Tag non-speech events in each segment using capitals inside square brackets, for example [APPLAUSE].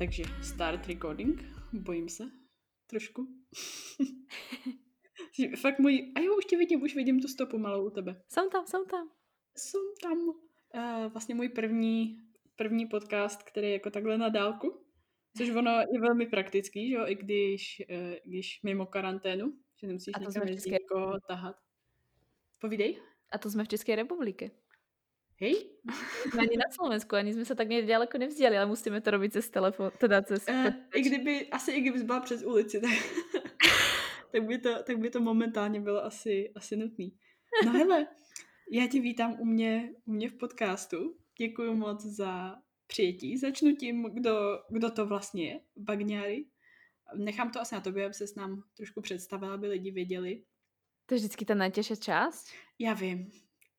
Takže start recording. Bojím se. Trošku. [LAUGHS] Fakt můj... A jo, už tě vidím, už vidím tu stopu malou u tebe. Jsem tam, jsem tam. Jsem tam. Uh, vlastně můj první, první podcast, který je jako takhle na dálku. Což [LAUGHS] ono je velmi praktický, že jo, i když, uh, když mimo karanténu, že nemusíš jezdit České... tahat. Povídej. A to jsme v České republike. Hej. [LAUGHS] Ani na Slovensku, ani jsme se tak někde daleko nevzděli, ale musíme to robit cez telefon, teda cez... Uh, I kdyby, asi i kdybys byla přes ulici, tak, [LAUGHS] tak, by to, tak by to momentálně bylo asi, asi nutný. No hele, já tě vítám u mě, u mě v podcastu. Děkuji moc za přijetí. Začnu tím, kdo, kdo to vlastně je, Bagňáry. Nechám to asi na tobě, aby se s nám trošku představila, aby lidi věděli. To je vždycky ta nejtěžší část? Já vím.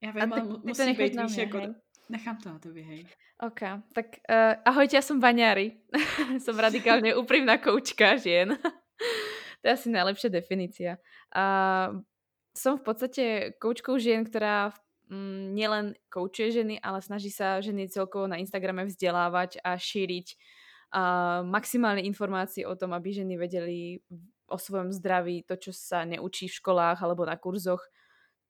Já A vím, tak ty to musí necháš být, na mě, jako... hej? Nechám to na tobě, hej. OK, tak uh, ahojte, ja som Baňári. som [LAUGHS] radikálne [LAUGHS] úprimná koučka žien. [LAUGHS] to je asi najlepšia definícia. A som v podstate koučkou žien, ktorá mm, nielen koučuje ženy, ale snaží sa ženy celkovo na Instagrame vzdelávať a šíriť a maximálne informácie o tom, aby ženy vedeli o svojom zdraví, to, čo sa neučí v školách alebo na kurzoch.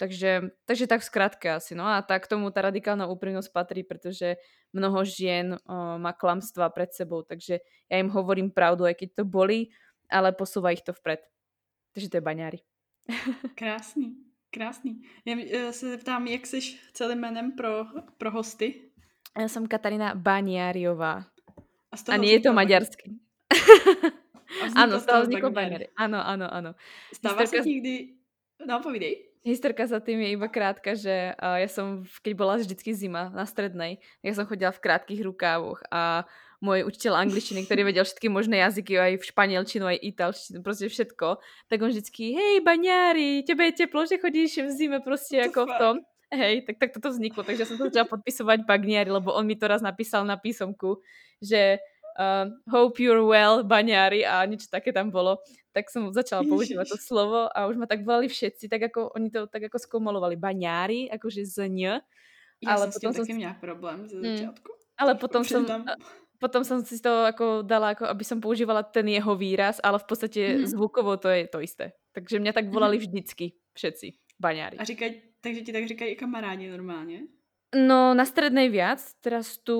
Takže, takže tak skrátke asi. No a tak tomu tá radikálna úprimnosť patrí, pretože mnoho žien o, má klamstva pred sebou, takže ja im hovorím pravdu, aj keď to bolí, ale posúva ich to vpred. Takže to je baňári. Krásný, krásný. Já eh, se ptám, jak jsi celým jménem pro, pro hosty? Ja som Katarína Baniariová. A, A nie je to vzniklo Áno, z toho vzniklo baňári. Áno, áno, áno. Stává Historka- ti kdy... No, povídej. Historka za tým je iba krátka, že ja som, keď bola vždycky zima na strednej, ja som chodila v krátkých rukávoch a môj učiteľ angličtiny, ktorý vedel všetky možné jazyky, aj v španielčinu, aj italštinu, proste všetko, tak on vždycky, hej, baňári, tebe je teplo, že chodíš v zime proste ako v tom. Hej, tak, tak toto vzniklo, takže som to začala podpisovať baňári, lebo on mi to raz napísal na písomku, že uh, hope you're well, baňári a niečo také tam bolo. Tak som začala používať to slovo a už ma tak volali všetci, tak ako oni to tak ako skomolovali baňári, akože z ň, Já Ale s tím potom som taky si- měla problém ze Mm. začátku. ale Trošku potom som, potom som si to ako dala, ako aby som používala ten jeho výraz, ale v podstate Mhm. zvukovo to je to isté. Takže mňa tak volali vždycky všetci baňári. A říkaj, takže ti tak říkají i kamarádi normálně? No na strednej viac, teraz tu,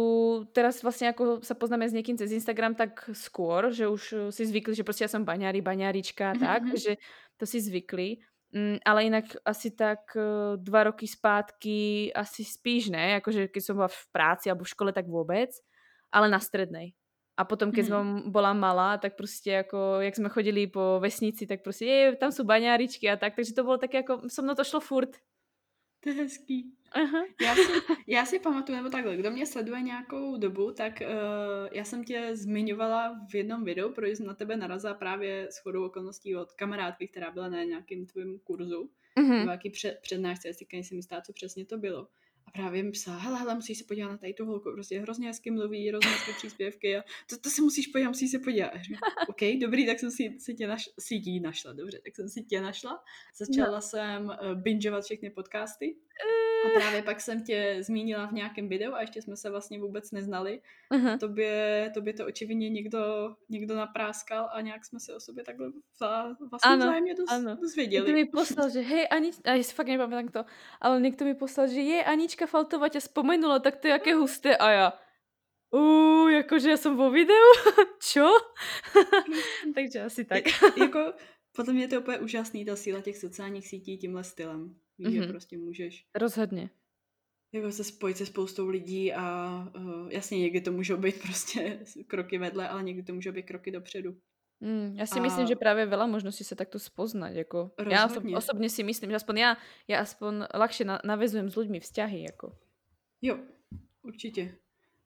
teraz vlastne ako sa poznáme s niekým cez Instagram, tak skôr, že už uh, si zvykli, že proste ja som baňári, baňárička Mhm, tak, mhm. že to si zvykli. Mm, ale inak asi tak uh, dva roky spátky asi spíš ne, akože keď som bola v práci alebo v škole, tak vôbec, ale na strednej. A potom, keď Mhm. som bola malá, tak proste ako, jak sme chodili po vesnici, tak proste, je, tam sú baňáričky a tak, takže to bolo také ako, so mnou to šlo furt. To je hezký. Aha. Já si, já si pamatuju, nebo takhle, kdo mě sleduje nějakou dobu, tak uh, já jsem tě zmiňovala v jednom videu, protože jsem na tebe narazila právě s chodou okolností od kamarádky, která byla na nějakém tvém kurzu, Mhm. nebo jaký před, přednášce, jestli nejsem jistá, co přesně to bylo. A právě mi psala, hele, hele, musíš se podívat na tady tu holku, prostě hrozně hezky mluví, hrozně hezky příspěvky a to, to si musíš podívat, musíš se podívat. Říkám, [LAUGHS] OK, dobrý, tak jsem si, si tě naš, si jí našla, dobře, tak jsem si tě našla. Začala no. jsem uh, bingeovat všechny podcasty a právě pak jsem tě zmínila v nějakém videu a ještě jsme se vlastně vůbec neznali. Aha. Tobě, tobě to očividně někdo, někdo napráskal a nějak jsme se o sobě takhle vza, vlastně Áno, vzájemně doz, dozvěděli. Niekto mi poslal, že hej, Anička, a si fakt nepamätám kto, ale niekto mi poslal, že je, Anička Faltová ťa spomenula, tak to je aké husté. A ja, uuu, akože ja som vo videu? [LAUGHS] Čo? [LAUGHS] Takže asi tak. jako, [LAUGHS] podle mě to je úplně úžasný, ta síla těch sociálních sítí tímhle stylem. Víš, mm-hmm. že prostě můžeš Rozhodne. jako se spojit se spoustou lidí a uh, jasně někdy to můžou být prostě [LAUGHS] kroky vedle, ale někdy to můžou být kroky dopředu. Mm, ja si A- myslím, že práve veľa možností sa takto spoznať. Ako. Ja osob, Rozhodne. osobne si myslím, že aspoň ja, ja aspoň ľahšie na, navezujem s ľuďmi vzťahy. Ako. Jo, určitě.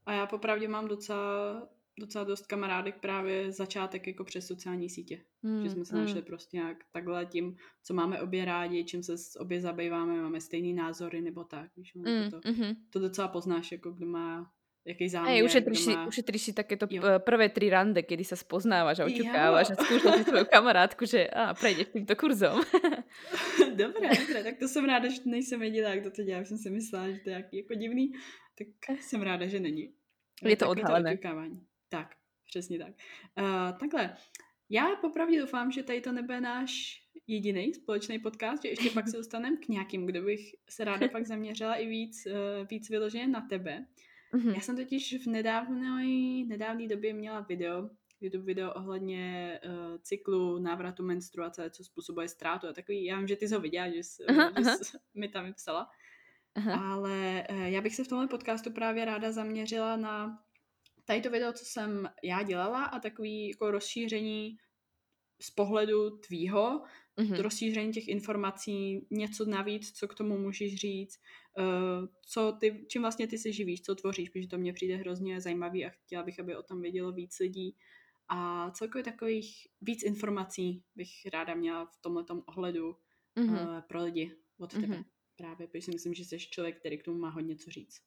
A já popravdě mám docela, docela dost kamarádek právě začátek jako přes sociální sítě. Mm, Že jsme se našli prostě nějak takhle tím, co máme obě rádi, čím se obě zabýváme, máme stejný názory nebo tak. Víš, Mm, to, mm-hmm. to docela poznáš, jako kdo má jaký záměr. Hej, ušetríš si, má... ušetríš si takéto Jo. prvé tri rande, kedy sa spoznávaš a oťukávaš a skúšaš si [LAUGHS] svoju kamarátku, že a, prejdeš týmto kurzom. [LAUGHS] dobré, dobré, tak to jsem ráda, že nejsem jediná, kdo to dělá. Už jsem si myslela, že to je jako divný, tak jsem ráda, že není. Je to odhalené. oťukávání. Tak, přesně tak. Uh, takhle, já popravdě doufám, že tady to nebude náš jediný společný podcast, že ještě pak se dostaneme k nějakým, kde bych se ráda pak zaměřila i víc, uh, víc vyloženě na tebe. Mm-hmm. Já jsem totiž v nedávné, nedávné době měla video, YouTube video ohledně uh, cyklu návratu menstruace, co způsobuje ztrátu a takový. Já vím, že ty jsi ho viděla, že jsi, aha, že jsi mi tam vypsala. Aha. Ale uh, já bych se v tomhle podcastu právě ráda zaměřila na tady to video, co jsem já dělala a takový jako rozšíření z pohledu tvýho, mm-hmm. rozšíření těch informací, něco navíc, co k tomu můžeš říct, uh, co ty, čím vlastně ty se živíš, co tvoříš, protože to mně přijde hrozně zajímavý a chtěla bych, aby o tom vědělo víc lidí. A celkově takových víc informací bych ráda měla v tomhle ohledu mm-hmm. uh, pro lidi od tebe. Mm-hmm. Právě, protože si myslím, že jsi člověk, který k tomu má hodně co říct.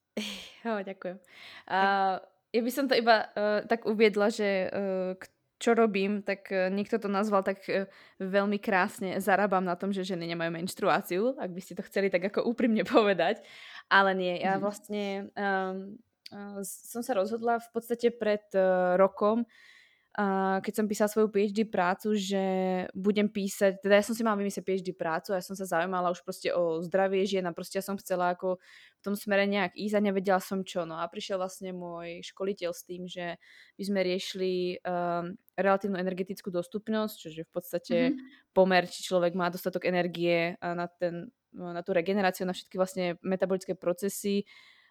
Jo, děkuji. Uh, ja by som to iba uh, tak uviedla, že uh, čo robím, tak uh, niekto to nazval tak uh, veľmi krásne, zarábam na tom, že ženy nemajú menštruáciu, ak by ste to chceli tak ako úprimne [LAUGHS] povedať. Ale nie, ja mhm. vlastne um, uh, som sa rozhodla v podstate pred uh, rokom, uh, keď som písala svoju PhD prácu, že budem písať, teda ja som si mala vymyslieť PhD prácu ja som sa zaujímala už proste o zdravie žien a proste ja som chcela ako v tom smere nejak ísť a nevedela som čo. No a prišiel vlastne môj školiteľ s tým, že by sme riešili um, relatívnu energetickú dostupnosť, čo je v podstate mm-hmm. pomer, či človek má dostatok energie na, ten, na tú regeneráciu, na všetky vlastne metabolické procesy,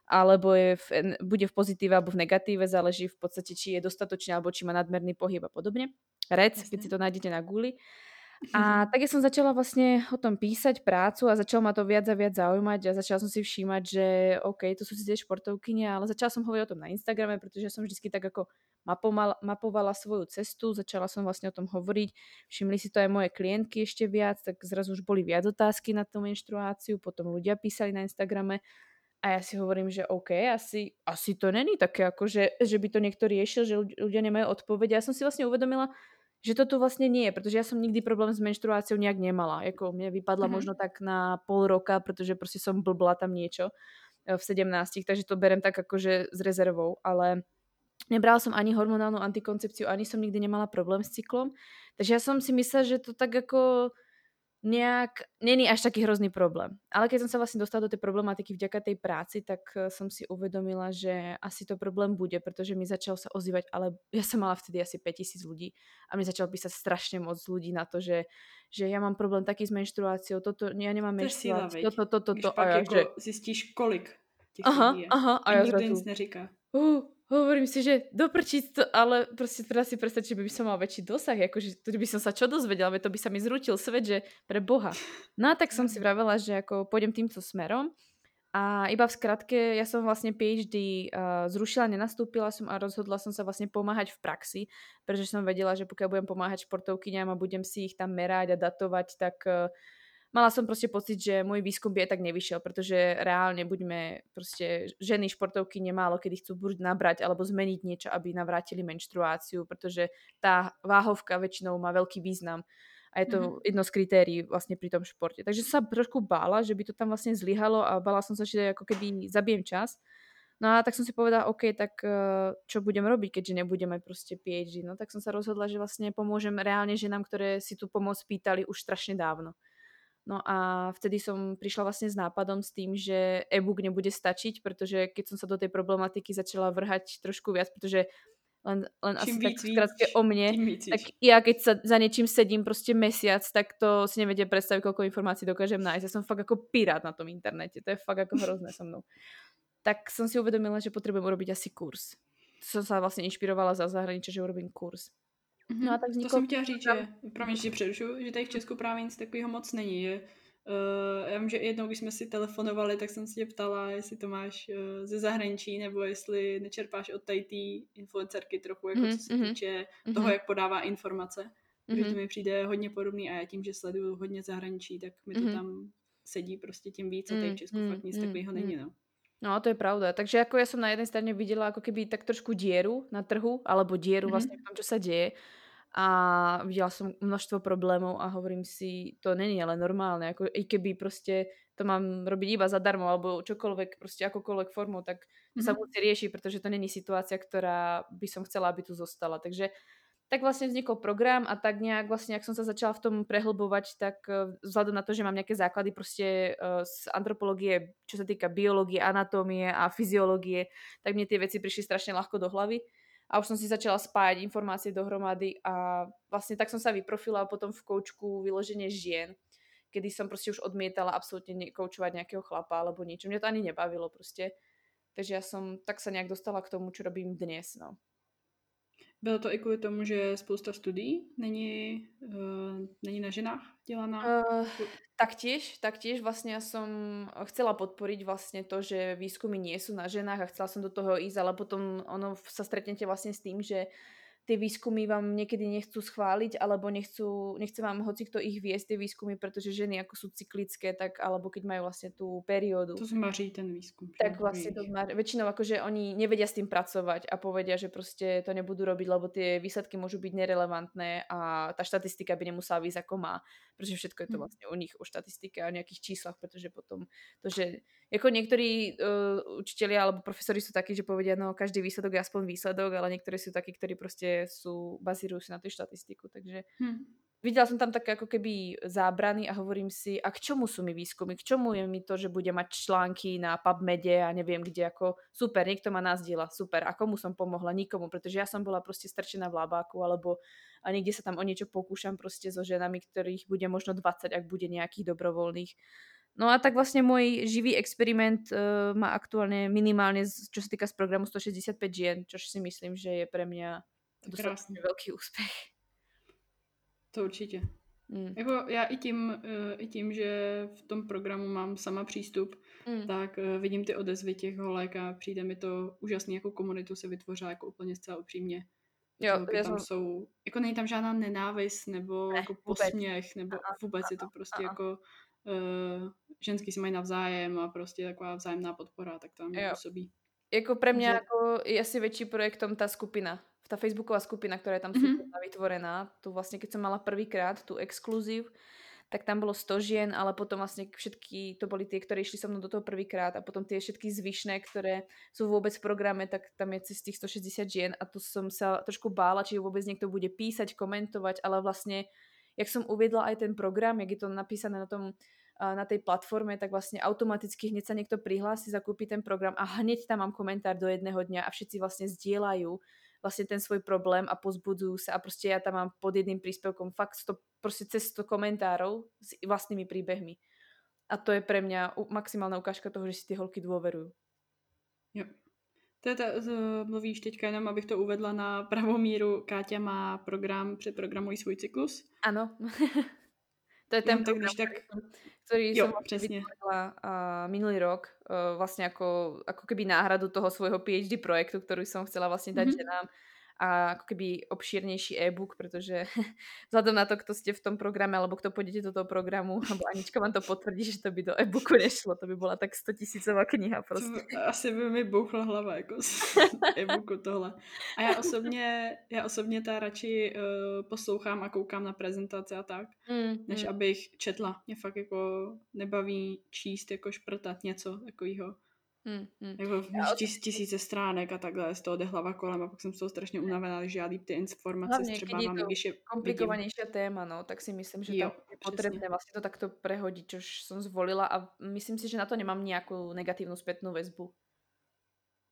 alebo je v, bude v pozitíve alebo v negatíve, záleží v podstate, či je dostatočne alebo či má nadmerný pohyb a podobne. REC, Jasne. keď si to nájdete na Google. A [LAUGHS] tak ja som začala vlastne o tom písať prácu a začalo ma to viac a viac zaujímať a začala som si všímať, že OK, to sú síce športovkyne, ale začala som hovoriť o tom na Instagrame, pretože som vždy tak ako mapovala, mapovala svoju cestu, začala som vlastne o tom hovoriť, všimli si to aj moje klientky ešte viac, tak zrazu už boli viac otázky na tú menštruáciu, potom ľudia písali na Instagrame a ja si hovorím, že OK, asi, asi to není také, ako že, že by to niekto riešil, že ľudia nemajú odpovede. Ja som si vlastne uvedomila, že to tu vlastne nie je, pretože ja som nikdy problém s menštruáciou nejak nemala. Jako mne vypadla mm-hmm. možno tak na pol roka, pretože proste som blbla tam niečo e, v 17, takže to berem tak akože s rezervou, ale nebrala som ani hormonálnu antikoncepciu, ani som nikdy nemala problém s cyklom, takže ja som si myslela, že to tak ako nejak, není až taký hrozný problém. Ale keď som sa vlastne dostala do tej problematiky vďaka tej práci, tak eh, som si uvedomila, že asi to problém bude, pretože mi začalo sa ozývať, ale ja som mala vtedy asi 5000 ľudí a mi začalo písať strašne moc ľudí na to, že, že ja mám problém taký s menštruáciou, toto, ja nemám menštruáciu, toto, toto, toto. Když pak a ja, že... zistíš, kolik těch aha, lidí je. Aha, a, a ja nikto nic neříká. Uh, hovorím si, že doprčiť to, ale proste teraz si predstav, že by som mal väčší dosah, akože to by som sa čo dozvedela, to by sa mi zrutil svet, že pre Boha. No a tak som si vravela, že ako pôjdem týmto smerom a iba v skratke, ja som vlastne PhD uh, zrušila, nenastúpila som a rozhodla som sa vlastne pomáhať v praxi, pretože som vedela, že pokiaľ budem pomáhať športovkyňam a budem si ich tam merať a datovať, tak uh, mala som proste pocit, že môj výskum by aj tak nevyšiel, pretože reálne buďme proste ženy športovky nemálo, kedy chcú buď nabrať alebo zmeniť niečo, aby navrátili menštruáciu, pretože tá váhovka väčšinou má veľký význam a je to mm-hmm. jedno z kritérií vlastne pri tom športe. Takže som sa trošku bála, že by to tam vlastne zlyhalo a bála som sa, že ako keby zabijem čas. No a tak som si povedala, OK, tak eh, čo budem robiť, keďže nebudeme proste PhD. No tak som sa rozhodla, že vlastne pomôžem reálne ženám, ktoré si tú pomoc pýtali už strašne dávno. No a vtedy som prišla vlastne s nápadom s tým, že e-book nebude stačiť, pretože keď som sa do tej problematiky začala vrhať trošku viac, pretože len, len asi tak krátke o mne, tak ja keď sa za niečím sedím proste mesiac, tak to si nevedie predstaviť, koľko informácií dokážem nájsť. Ja som fakt ako pirát na tom internete, to je fakt ako hrozné so mnou. Tak som si uvedomila, že potrebujem urobiť asi kurz. Som sa vlastne inšpirovala za zahraničie, že urobím kurz. No a tak vzniklo... To jsem chtěla říct, že, promiň, že přerušu, že tady v Česku právě nic takového moc není, že Uh, já vím, že jednou, když jsme si telefonovali, tak jsem se tě ptala, jestli to máš uh, ze zahraničí, nebo jestli nečerpáš od tady té influencerky trochu, jako mm-hmm. co se mhm, týče mm-hmm. toho, jak podává informace. Mm-hmm. Že to mi přijde hodně podobný a já tím, že sleduju hodně zahraničí, tak mi to mm-hmm. tam sedí prostě tím víc a tady v Česku mm-hmm. fakt nic mm-hmm. takového není, no. No, to je pravda. Takže ako ja som na jednej strane videla ako keby tak trošku dieru na trhu, alebo dieru mm-hmm. vlastne v tom, čo sa deje. A viděla jsem množstvo problémů a hovorím si, to není ale normálne, jako i keby prostě to mám robiť iba zadarmo alebo čokoľvek, prostě akokoľvek formou, tak to sa Mhm. musí riešiť, pretože to není situácia, ktorá by som chcela, aby tu zostala. Takže tak vlastne vznikol program a tak nejak vlastne, ak som sa začala v tom prehlbovať, tak eh, vzhľadom na to, že mám nejaké základy prostě eh, z antropológie, čo sa týka biológie, anatómie a fyziológie, tak mne tie veci prišli strašne ľahko do hlavy a už som si začala spájať informácie dohromady a vlastne tak som sa vyprofila potom v koučku vyloženie žien, kedy som prostě už odmietala absolútne koučovať nejakého chlapa alebo niečo. Mňa to ani nebavilo prostě. Takže ja som tak sa nejak dostala k tomu, čo robím dnes, no. Bylo to i kvůli tomu, že spousta studií není, uh, není na ženách dělaná? Uh, taktiež, taktiež vlastne ja som chcela podporiť vlastne to, že výskumy nie sú na ženách a chcela som do toho ísť, ale potom ono sa stretnete vlastne s tým, že tie výskumy vám niekedy nechcú schváliť, alebo nechcú, nechce vám hoci kto ich viesť, tie výskumy, pretože ženy ako sú cyklické, tak alebo keď majú vlastne tú periódu. To zmaří ten výskum. Tak vlastne to zmaří. Väčšinou akože oni nevedia s tým pracovať a povedia, že proste to nebudú robiť, lebo tie výsledky môžu byť nerelevantné a tá štatistika by nemusela výsť ako má, pretože všetko je to vlastne u nich o štatistike a nejakých číslach, pretože potom to, že ako niektorí uh, učitelia alebo profesori sú takí, že povedia, no každý výsledok je aspoň výsledok, ale niektorí sú takí, ktorí proste sú, bazírujú si na tú štatistiku, takže hm. videla som tam také ako keby zábrany a hovorím si, a k čomu sú mi výskumy, k čomu je mi to, že bude mať články na PubMede a neviem kde, ako super, niekto ma nazdieľa, super, a komu som pomohla, nikomu, pretože ja som bola proste strčená v labáku, alebo a niekde sa tam o niečo pokúšam proste so ženami, ktorých bude možno 20, ak bude nejakých dobrovoľných. No a tak vlastne môj živý experiment uh, má aktuálne minimálne, čo sa týka z programu 165 žien, čo si myslím, že je pre mňa dostatočne veľký úspech. To určitě. Mm. Jako já i tím, uh, i tím, že v tom programu mám sama přístup, mm. tak uh, vidím ty odezvy těch holek a přijde mi to úžasný, jako komunitu se vytvořila jako úplně zcela upřímně. Jo, tam jsem... jsou, jako není tam žádná nenávist nebo ne, jako posměch, nebo a, vůbec a, je to prostě jako uh, ženský si mají navzájem a prostě taková vzájemná podpora, tak to tam působí. Jako pre mňa že... ako je asi väčší projektom tá skupina, tá facebooková skupina, ktorá je tam mm-hmm. vytvorená. Tu vlastne, keď som mala prvýkrát tú exkluzív, tak tam bolo 100 žien, ale potom vlastne všetky, to boli tie, ktoré išli so mnou do toho prvýkrát a potom tie všetky zvyšné, ktoré sú vôbec v programe, tak tam je cez tých 160 žien a tu som sa trošku bála, či vôbec niekto bude písať, komentovať, ale vlastne, jak som uviedla aj ten program, jak je to napísané na tom na tej platforme, tak vlastne automaticky hneď sa niekto prihlási, zakúpi ten program a hneď tam mám komentár do jedného dňa a všetci vlastne zdieľajú vlastne ten svoj problém a pozbudzujú sa a proste ja tam mám pod jedným príspevkom fakt sto, proste cez 100 komentárov s vlastnými príbehmi. A to je pre mňa maximálna ukážka toho, že si tie holky dôverujú. Jo. Teda mluvíš teďka jenom, abych to uvedla na pravou míru. Káťa má program Přeprogramuj svůj cyklus. Ano. [LAUGHS] To je ten program, tak... ktorý jo, som vlastne vytvorila uh, minulý rok, uh, vlastne ako, ako keby náhradu toho svojho PhD projektu, ktorý som chcela vlastne dať mm-hmm. ženám a ako keby obšírnejší e-book, pretože [LAUGHS] vzhľadom na to, kto ste v tom programe, alebo kto pôjdete do toho programu, [LAUGHS] alebo Anička vám to potvrdí, že to by do e-booku nešlo, to by bola tak 100 tisícová kniha prostě. Asi by mi bouchla hlava jako z [LAUGHS] e-booku tohle. A já osobně, já osobně ta radši uh, poslouchám a koukám na prezentace a tak, mm, než mm. abych četla. Mě fakt jako nebaví číst, jako šprtat něco takového. Hmm, hmm. Jako tis, tisíce stránek a takhle, z toho jde hlava kolem a pak jsem z toho strašně unavená, když já líp ty informace Hlavně, střebávám, když je komplikovanější téma, no, tak si myslím, že jo, je potrebné vlastně to takto prehodiť, čož som zvolila a myslím si, že na to nemám nějakou negativní zpětnou väzbu.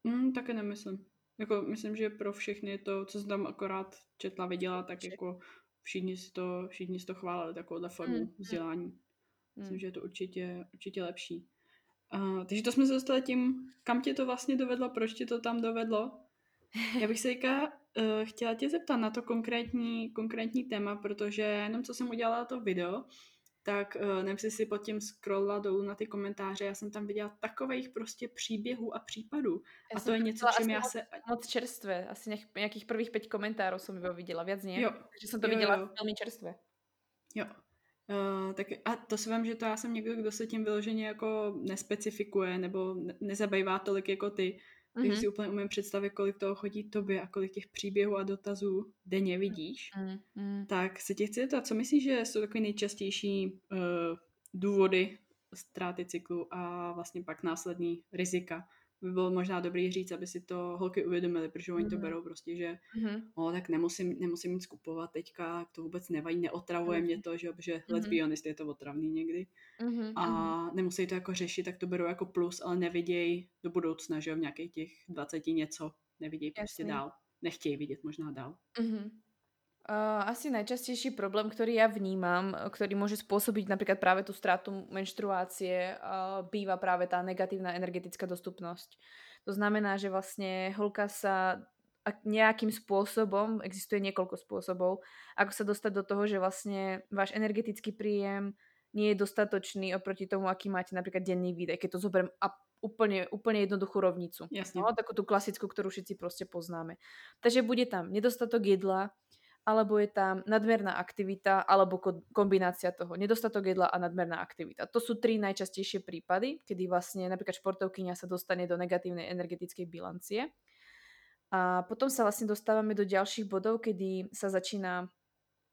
Mm, také nemyslím. Jako, myslím, že pro všechny to, co jsem tam akorát četla, viděla, tak jako všichni si to, všichni si to chválili takovouhle formu mm, vzdělání. Myslím, mm. že je to určitě, určitě lepší. Uh, takže to jsme se dostali tím, kam tě to vlastně dovedlo, proč tě to tam dovedlo. [LAUGHS] Já bych se teďka uh, chtěla tě zeptat na to konkrétní, konkrétní téma, protože jenom co jsem udělala to video, tak uh, nevím, jestli si pod tím scrollila dolů na ty komentáře, já jsem tam viděla takových prostě příběhů a případů. Já a to je něco, čím já se... Moc čerstvé, asi nějakých prvých pět komentárů jsem viděla, viac nie. Jo. Takže jsem to jo, viděla jo. velmi čerstvé. Jo, Uh, tak a to se vám, že to já jsem někdo, kdo se tím vyloženě jako nespecifikuje nebo ne- nezabývá tolik jako ty, takže mm-hmm. si úplně umím představit, kolik toho chodí tobě a kolik těch příběhů a dotazů denně vidíš. Mm-hmm. Tak se tě chci zeptat, co myslíš, že jsou takové nejčastější uh, důvody ztráty cyklu a vlastně pak následný rizika by bylo možná dobrý říct, aby si to holky uvědomili, protože oni mm-hmm. to mhm. berou prostě, že mm-hmm. o, tak nemusím, nemusím nic kupovat teďka, to vůbec nevadí, neotravuje mm-hmm. mě to, že, že mm-hmm. let's be honest, je to otravný někdy. Mm-hmm. A mhm. nemusí to jako řešit, tak to berou jako plus, ale nevidějí do budoucna, že v nějakých těch 20 něco, nevidějí prostě dál. Nechtějí vidět možná dál. Mm-hmm. Uh, asi najčastejší problém, ktorý ja vnímam, ktorý môže spôsobiť napríklad práve tú stratu menštruácie, uh, býva práve tá negatívna energetická dostupnosť. To znamená, že vlastne holka sa nejakým spôsobom, existuje niekoľko spôsobov, ako sa dostať do toho, že vlastne váš energetický príjem nie je dostatočný oproti tomu, aký máte napríklad denný výdaj, keď to zoberiem a úplne, úplne jednoduchú rovnicu. Jasne. No, takú tú klasickú, ktorú všetci proste poznáme. Takže bude tam nedostatok jedla, alebo je tam nadmerná aktivita, alebo kombinácia toho. Nedostatok jedla a nadmerná aktivita. To sú tri najčastejšie prípady, kedy vlastne napríklad športovkynia sa dostane do negatívnej energetickej bilancie. A potom sa vlastne dostávame do ďalších bodov, kedy sa začína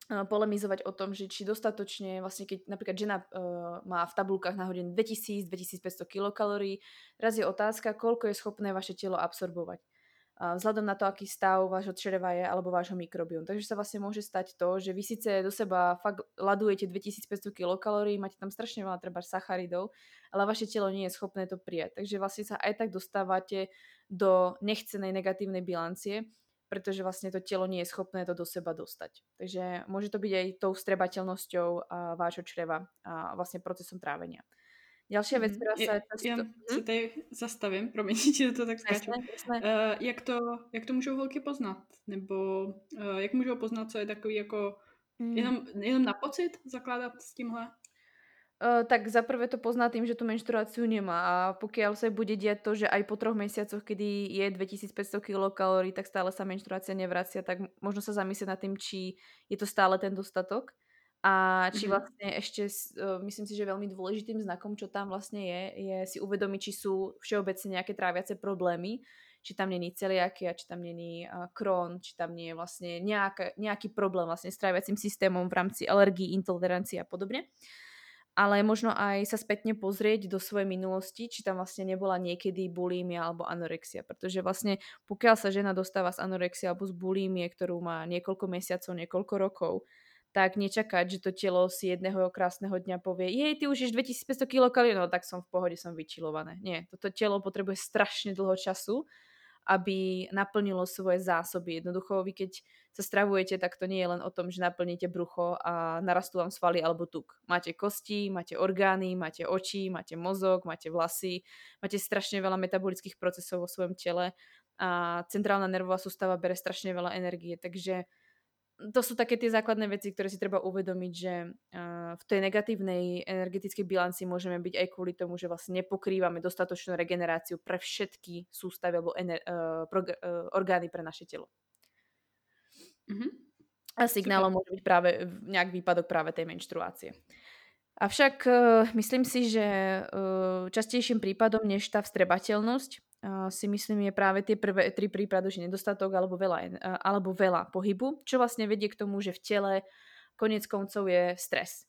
polemizovať o tom, že či dostatočne, vlastne keď napríklad žena uh, má v tabulkách na hodinu 2000-2500 kilokalórií, raz je otázka, koľko je schopné vaše telo absorbovať vzhľadom na to, aký stav vášho čreva je alebo vášho mikrobiomu. Takže sa vlastne môže stať to, že vy síce do seba fakt ladujete 2500 kilokalórií, máte tam strašne veľa treba sacharidov, ale vaše telo nie je schopné to prijať. Takže vlastne sa aj tak dostávate do nechcenej negatívnej bilancie, pretože vlastne to telo nie je schopné to do seba dostať. Takže môže to byť aj tou strebateľnosťou vášho čreva a vlastne procesom trávenia. Ďalšia vec, ktorá sa často... Já se hm? tady zastavím, [LAUGHS] promiň, ti to tak skáču. Uh, jak, to, jak to můžou holky poznat? Nebo uh, jak můžou poznat, co je takový jako... Hmm. Jenom, jenom na pocit zakládat s tímhle? Uh, tak za prvé to pozná tým, že tú menštruáciu nemá a pokiaľ sa bude diať to, že aj po troch mesiacoch, kedy je 2500 kilokalórií, tak stále sa menštruácia nevracia, tak možno sa zamyslieť nad tým, či je to stále ten dostatok a či mm-hmm. vlastne ešte, uh, myslím si, že veľmi dôležitým znakom, čo tam vlastne je, je si uvedomiť, či sú všeobecne nejaké tráviace problémy, či tam není celiakia, či tam není krón, či tam nie je vlastne nejaká, nejaký problém vlastne s tráviacím systémom v rámci alergií, intolerancií a podobne. Ale možno aj sa spätne pozrieť do svojej minulosti, či tam vlastne nebola niekedy bulímia alebo anorexia. Pretože vlastne pokiaľ sa žena dostáva z anorexie alebo z bulímie, ktorú má niekoľko mesiacov, niekoľko rokov, tak nečakať, že to telo si jedného krásneho dňa povie, jej, ty už ješ 2500 kilokalórií, no tak som v pohode, som vyčilované. Nie, toto telo potrebuje strašne dlho času, aby naplnilo svoje zásoby. Jednoducho, vy keď sa stravujete, tak to nie je len o tom, že naplníte brucho a narastú vám svaly alebo tuk. Máte kosti, máte orgány, máte oči, máte mozog, máte vlasy, máte strašne veľa metabolických procesov vo svojom tele a centrálna nervová sústava bere strašne veľa energie, takže to sú také tie základné veci, ktoré si treba uvedomiť, že uh, v tej negatívnej energetickej bilanci môžeme byť aj kvôli tomu, že vlastne nepokrývame dostatočnú regeneráciu pre všetky sústavy alebo ener- uh, pro, uh, orgány pre naše telo. Mm-hmm. A signálom Super. môže byť práve nejak výpadok práve tej menštruácie. Avšak uh, myslím si, že uh, častejším prípadom než tá vstrebateľnosť si myslím je práve tie prvé tri prípady, že nedostatok alebo veľa, alebo veľa pohybu, čo vlastne vedie k tomu, že v tele konec koncov je stres.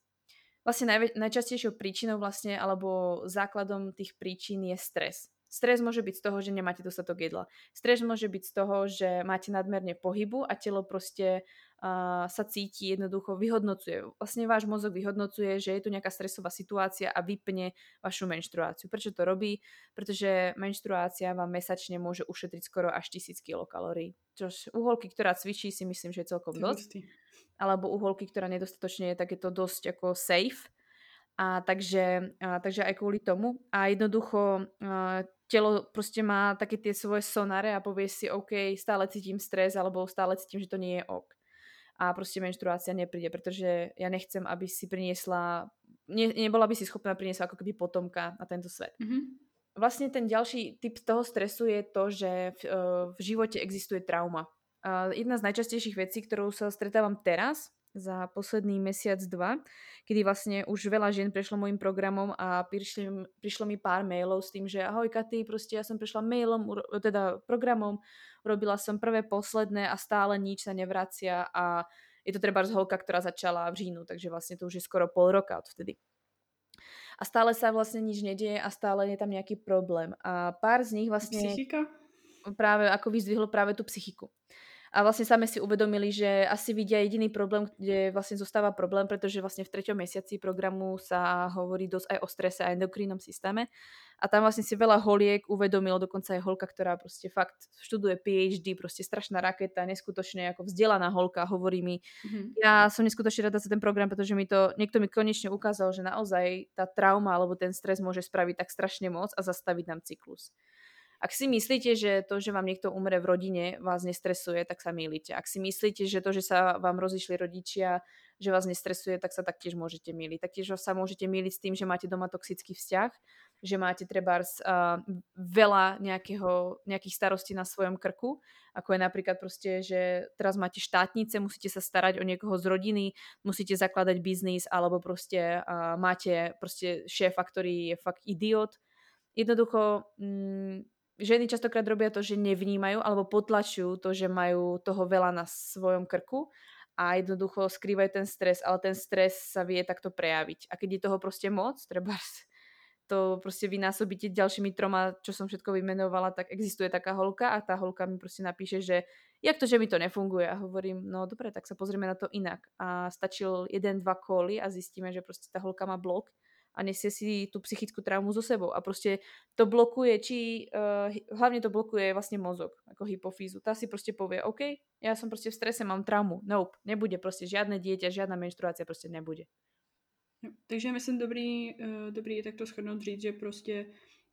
Vlastne najvä, najčastejšou príčinou vlastne alebo základom tých príčin je stres. Stres môže byť z toho, že nemáte dostatok jedla. Stres môže byť z toho, že máte nadmerne pohybu a telo proste uh, sa cíti jednoducho, vyhodnocuje. Vlastne váš mozog vyhodnocuje, že je tu nejaká stresová situácia a vypne vašu menštruáciu. Prečo to robí? Pretože menštruácia vám mesačne môže ušetriť skoro až 1000 kilokalórií. Čož u holky, ktorá cvičí, si myslím, že je celkom dosť. Alebo u holky, ktorá nedostatočne je, tak je to dosť ako safe. A takže, a, takže aj kvôli tomu. A jednoducho a, telo proste má také tie svoje sonáre a povie si, OK, stále cítim stres alebo stále cítim, že to nie je ok. A proste menštruácia nepríde, pretože ja nechcem, aby si priniesla, ne, nebola by si schopná priniesť ako keby potomka na tento svet. Mm-hmm. Vlastne ten ďalší typ toho stresu je to, že v, v živote existuje trauma. Jedna z najčastejších vecí, ktorou sa stretávam teraz, za posledný mesiac, dva, kedy vlastne už veľa žien prešlo môjim programom a prišli, prišlo mi pár mailov s tým, že ahoj Katy, proste ja som prešla mailom, teda programom, urobila som prvé, posledné a stále nič sa nevracia a je to treba z holka, ktorá začala v říjnu, takže vlastne to už je skoro pol roka od vtedy. A stále sa vlastne nič nedieje a stále je tam nejaký problém. A pár z nich vlastne... Psychika? Práve ako vyzdvihlo práve tú psychiku. A vlastne same si uvedomili, že asi vidia jediný problém, kde vlastne zostáva problém, pretože vlastne v treťom mesiaci programu sa hovorí dosť aj o strese a endokrinnom systéme. A tam vlastne si veľa holiek uvedomilo, dokonca aj holka, ktorá proste fakt študuje PhD, proste strašná raketa, neskutočne ako vzdelaná holka, hovorí mi, mm-hmm. ja som neskutočne rada za ten program, pretože mi to, niekto mi konečne ukázal, že naozaj tá trauma alebo ten stres môže spraviť tak strašne moc a zastaviť nám cyklus. Ak si myslíte, že to, že vám niekto umre v rodine, vás nestresuje, tak sa mýlite. Ak si myslíte, že to, že sa vám rozišli rodičia, že vás nestresuje, tak sa taktiež môžete míliť. Taktiež sa môžete míliť s tým, že máte doma toxický vzťah, že máte trebárs uh, veľa nejakého, nejakých starostí na svojom krku, ako je napríklad proste, že teraz máte štátnice, musíte sa starať o niekoho z rodiny, musíte zakladať biznis, alebo proste uh, máte proste šéfa, ktorý je fakt idiot. Jednoducho, mm, ženy častokrát robia to, že nevnímajú alebo potlačujú to, že majú toho veľa na svojom krku a jednoducho skrývajú ten stres, ale ten stres sa vie takto prejaviť. A keď je toho proste moc, treba [LAUGHS] to proste vynásobíte ďalšími troma, čo som všetko vymenovala, tak existuje taká holka a tá holka mi proste napíše, že jak to, že mi to nefunguje. A hovorím, no dobre, tak sa pozrieme na to inak. A stačil jeden, dva koly a zistíme, že proste tá holka má blok a nesie si tú psychickú traumu so sebou. A proste to blokuje, či uh, hlavne to blokuje vlastne mozog, ako hypofízu. Tá si proste povie, OK, ja som proste v strese, mám traumu. Nope, nebude proste žiadne dieťa, žiadna menštruácia proste nebude. No, takže myslím dobrý, uh, dobrý je takto shrnout říct, že prostě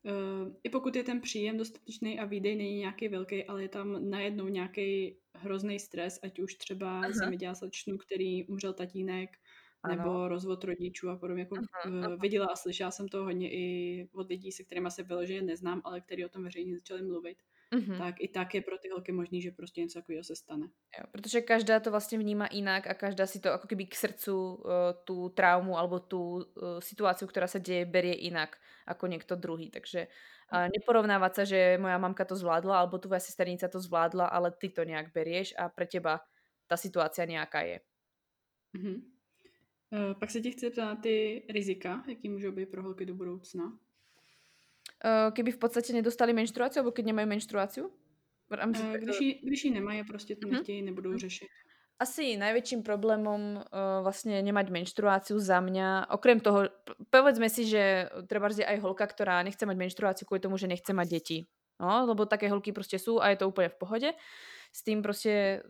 uh, i pokud je ten příjem dostatečný a výdej není nějaký velký, ale je tam najednou nějaký hrozný stres, ať už třeba Aha. slečnu, který umřel tatínek, ano. nebo rozvod rodičů a podobně. Jako, uh, viděla a slyšela jsem to hodně i od lidí, se kterými se vyloženě neznám, ale kteří o tom veřejně začali mluvit. Uh-huh. Tak i tak je pro ty holky možný, že prostě něco takového se stane. Jo, protože každá to vlastně vníma inak a každá si to jako keby k srdcu uh, tu traumu alebo tu uh, situáciu, která se děje, berie inak ako někdo druhý. Takže uh, neporovnávať sa, že moja mamka to zvládla alebo tvoja sesternica to zvládla, ale ty to nejak berieš a pre teba ta situácia nějaká je. Uh-huh. Uh, pak se ti chci zeptat na ty rizika, jaký můžou být pro holky do budoucna. Uh, keby v podstatě nedostali menštruáciu, alebo keď nemají menštruáciu? Uh, když, ji, když ji nemají prostě to mhm. nechtějí, nebudou uh-huh. řešit. Asi najväčším problémom uh, vlastne nemať menštruáciu za mňa, okrem toho, povedzme si, že treba je aj holka, ktorá nechce mať menštruáciu kvôli tomu, že nechce mať deti. No, lebo také holky proste sú a je to úplne v pohode. S tým proste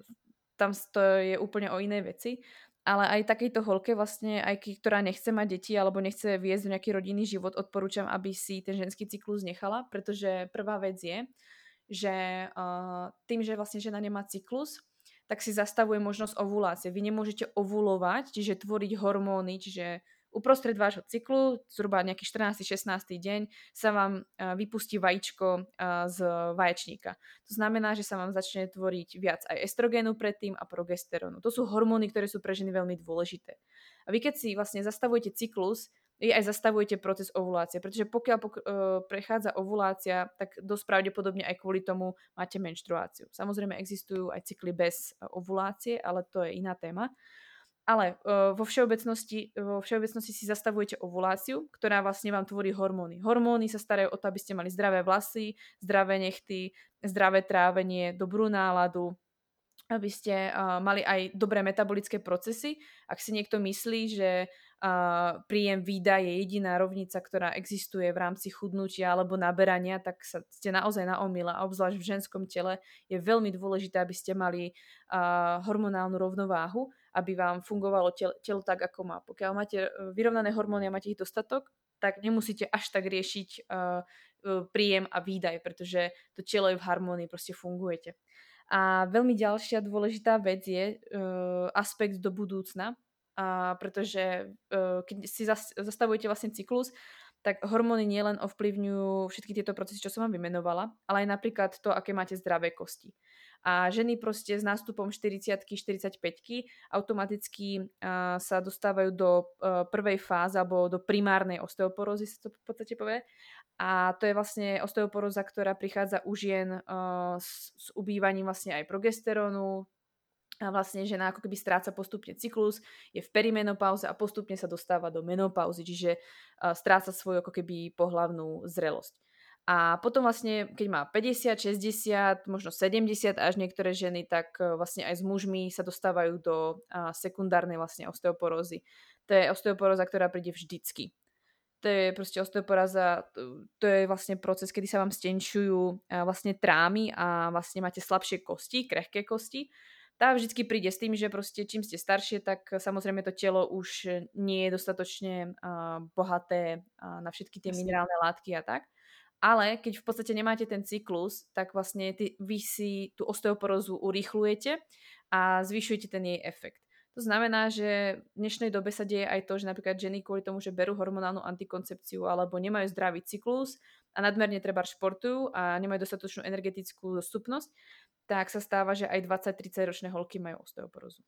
tam to je úplne o inej veci ale aj takejto holke vlastne, aj ktorá nechce mať deti alebo nechce viesť nejaký rodinný život, odporúčam, aby si ten ženský cyklus nechala, pretože prvá vec je, že uh, tým, že vlastne žena nemá cyklus, tak si zastavuje možnosť ovulácie. Vy nemôžete ovulovať, čiže tvoriť hormóny, čiže uprostred vášho cyklu, zhruba nejaký 14. 16. deň, sa vám vypustí vajíčko z vaječníka. To znamená, že sa vám začne tvoriť viac aj estrogénu predtým a progesterónu. To sú hormóny, ktoré sú pre ženy veľmi dôležité. A vy keď si vlastne zastavujete cyklus, vy aj zastavujete proces ovulácie, pretože pokiaľ pok- uh, prechádza ovulácia, tak dosť pravdepodobne aj kvôli tomu máte menštruáciu. Samozrejme existujú aj cykly bez ovulácie, ale to je iná téma. Ale uh, vo, všeobecnosti, vo všeobecnosti si zastavujete ovuláciu, ktorá vlastne vám tvorí hormóny. Hormóny sa starajú o to, aby ste mali zdravé vlasy, zdravé nechty, zdravé trávenie, dobrú náladu, aby ste uh, mali aj dobré metabolické procesy. Ak si niekto myslí, že uh, príjem výda je jediná rovnica, ktorá existuje v rámci chudnutia alebo naberania, tak sa, ste naozaj na omyle. A obzvlášť v ženskom tele je veľmi dôležité, aby ste mali uh, hormonálnu rovnováhu aby vám fungovalo telo, telo tak, ako má. Pokiaľ máte e, vyrovnané hormóny a máte ich dostatok, tak nemusíte až tak riešiť uh, príjem a výdaj, pretože to telo je v harmónii, proste fungujete. A veľmi ďalšia dôležitá vec je uh, aspekt do budúcna, a pretože uh, keď si zastavujete vlastne cyklus, tak hormóny nielen ovplyvňujú všetky tieto procesy, čo som vám vymenovala, ale aj napríklad to, aké máte zdravé kosti. A ženy proste s nástupom 40 45 automaticky uh, sa dostávajú do uh, prvej fázy alebo do primárnej osteoporózy, sa to v podstate povie. A to je vlastne osteoporóza, ktorá prichádza u žien uh, s, s ubývaním vlastne aj progesterónu, a vlastne žena ako keby stráca postupne cyklus, je v perimenopauze a postupne sa dostáva do menopauzy, čiže uh, stráca svoju ako keby pohlavnú zrelosť. A potom vlastne, keď má 50, 60, možno 70 až niektoré ženy, tak e, vlastne aj s mužmi sa dostávajú do sekundárnej vlastne osteoporózy. To je osteoporóza, ktorá príde vždycky. To je proste osteoporóza, to je vlastne proces, kedy sa vám stenčujú vlastne trámy a vlastne máte slabšie kosti, krehké kosti. Tá vždycky príde s tým, že proste čím ste staršie, tak samozrejme to telo už nie je dostatočne bohaté na všetky tie minerálne látky a tak. Ale keď v podstate nemáte ten cyklus, tak vlastne ty, vy si tú osteoporózu urýchlujete a zvyšujete ten jej efekt. To znamená, že v dnešnej dobe sa deje aj to, že napríklad ženy kvôli tomu, že berú hormonálnu antikoncepciu alebo nemajú zdravý cyklus a nadmerne treba športujú a nemajú dostatočnú energetickú dostupnosť, tak sa stáva, že aj 20-30 ročné holky majú osteoporózu.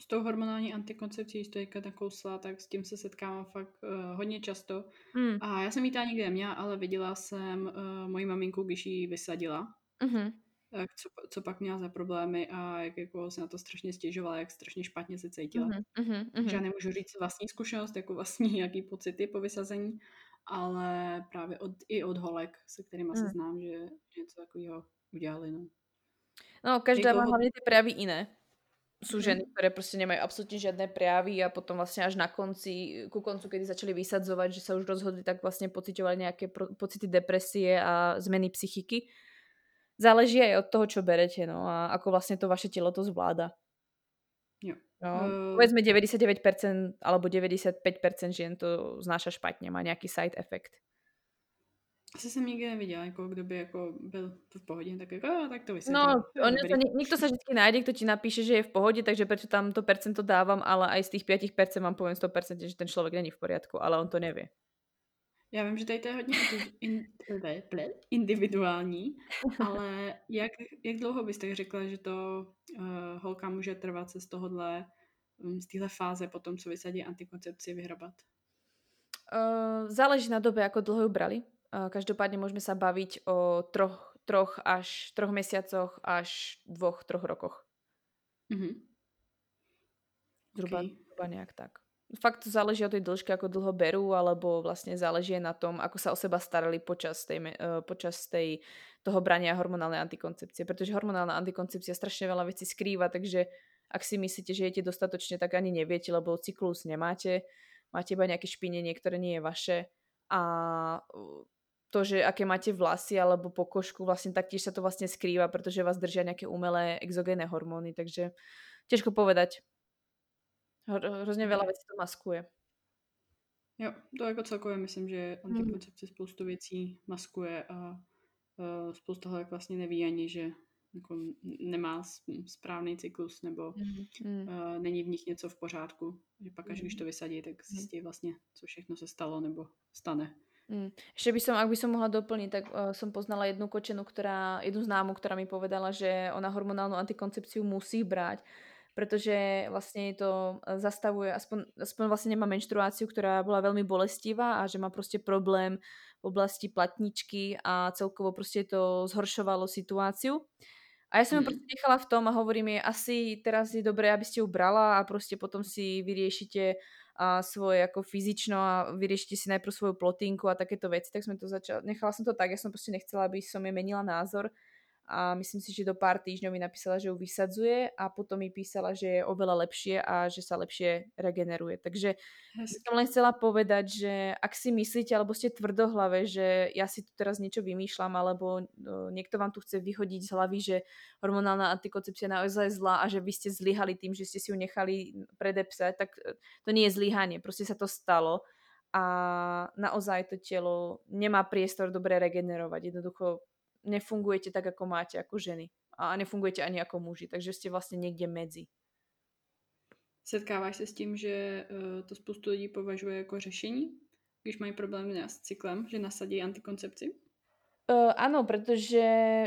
S tou hormonální antikoncepcí, když to teďka nakousla, tak s tím se setkávám fakt uh, hodně často. Hmm. A já jsem ji tam nikdy neměla, ale viděla jsem uh, moji maminku, když ji vysadila. Mm-hmm. Tak co, co pak měla za problémy a jak jako se na to strašně stěžovala, jak strašně špatně se cítila. Mm-hmm. Takže já nemůžu říct vlastní zkušenost, jako vlastní [LAUGHS] jaký pocity po vysazení, ale právě od, i od holek, se kterými mm. se znám, že něco takového udělali. No, no každá má hlavně ty prejavy iné sú ženy, ktoré proste nemajú absolútne žiadne prejavy a potom vlastne až na konci, ku koncu, kedy začali vysadzovať, že sa už rozhodli, tak vlastne pocitovali nejaké pro, pocity depresie a zmeny psychiky. Záleží aj od toho, čo berete, no a ako vlastne to vaše telo to zvláda. Jo. No, uh... Povedzme 99% alebo 95% žien to znáša špatne, má nejaký side effect. Asi jsem nikdy neviděla, jako kdo by jako byl v pohodě, tak jako, tak to vysvětlím. No, on to, nikto sa vždy nájde, kto ti napíše, že je v pohode, takže prečo tam to percento dávam, ale aj z tých 5% vám poviem 100%, že ten človek není v poriadku, ale on to nevie. Já vím, že tady to je hodně in, individuální, ale jak, jak dlouho byste řekla, že to uh, holka může trvat se z tohohle, um, z téhle fáze potom, co vysadí antikoncepci, vyhrabat? Uh, záleží na dobe, ako dlho ju brali. Každopádne môžeme sa baviť o troch, troch až troch mesiacoch až dvoch, troch rokoch. Mm-hmm. Zhruba, okay. zhruba nejak tak. Fakt to záleží od tej dĺžky, ako dlho berú, alebo vlastne záleží na tom, ako sa o seba starali počas tej, uh, počas tej toho brania hormonálnej antikoncepcie. Pretože hormonálna antikoncepcia strašne veľa vecí skrýva, takže ak si myslíte, že jete dostatočne, tak ani neviete, lebo cyklus nemáte. Máte iba nejaké špinenie, ktoré nie je vaše. A to, že aké máte vlasy alebo pokožku, vlastne taktiež sa to vlastne skrýva, pretože vás držia nejaké umelé exogénne hormóny, takže ťažko povedať. Hrozně veľa vecí to maskuje. Jo, to jako celkově myslím, že antikoncepce spoustu věcí maskuje a uh, spousta holek vlastně neví ani, že jako nemá správný cyklus nebo mm. uh, není v nich něco v pořádku. Že pak až když to vysadí, tak zjistí vlastně, co všechno se stalo nebo stane. Mm. Ešte by som, ak by som mohla doplniť, tak uh, som poznala jednu kočenu, ktorá, jednu známu, ktorá mi povedala, že ona hormonálnu antikoncepciu musí brať, pretože vlastne to e, zastavuje, aspoň, aspoň vlastne nemá menštruáciu, ktorá bola veľmi bolestivá a že má proste problém v oblasti platničky a celkovo proste to zhoršovalo situáciu. A ja som ju mm. proste nechala v tom a hovorím jej, asi teraz je dobré, aby ste ju brala a proste potom si vyriešite a svoje ako fyzično a vyriešite si najprv svoju plotinku a takéto veci, tak sme to začali, nechala som to tak, ja som proste nechcela, aby som jej menila názor a myslím si, že do pár týždňov mi napísala, že ju vysadzuje a potom mi písala, že je oveľa lepšie a že sa lepšie regeneruje. Takže yes. som len chcela povedať, že ak si myslíte, alebo ste tvrdohlave, že ja si tu teraz niečo vymýšľam, alebo no, niekto vám tu chce vyhodiť z hlavy, že hormonálna antikoncepcia naozaj zlá a že vy ste zlyhali tým, že ste si ju nechali predepsať, tak e, to nie je zlyhanie, proste sa to stalo a naozaj to telo nemá priestor dobre regenerovať. Jednoducho nefungujete tak, ako máte ako ženy. A nefungujete ani ako muži, takže ste vlastne niekde medzi. Setkáváš se s tím, že uh, to spoustu lidí považuje jako řešení, když mají problémy s cyklem, že nasadí antikoncepci? Uh, áno, pretože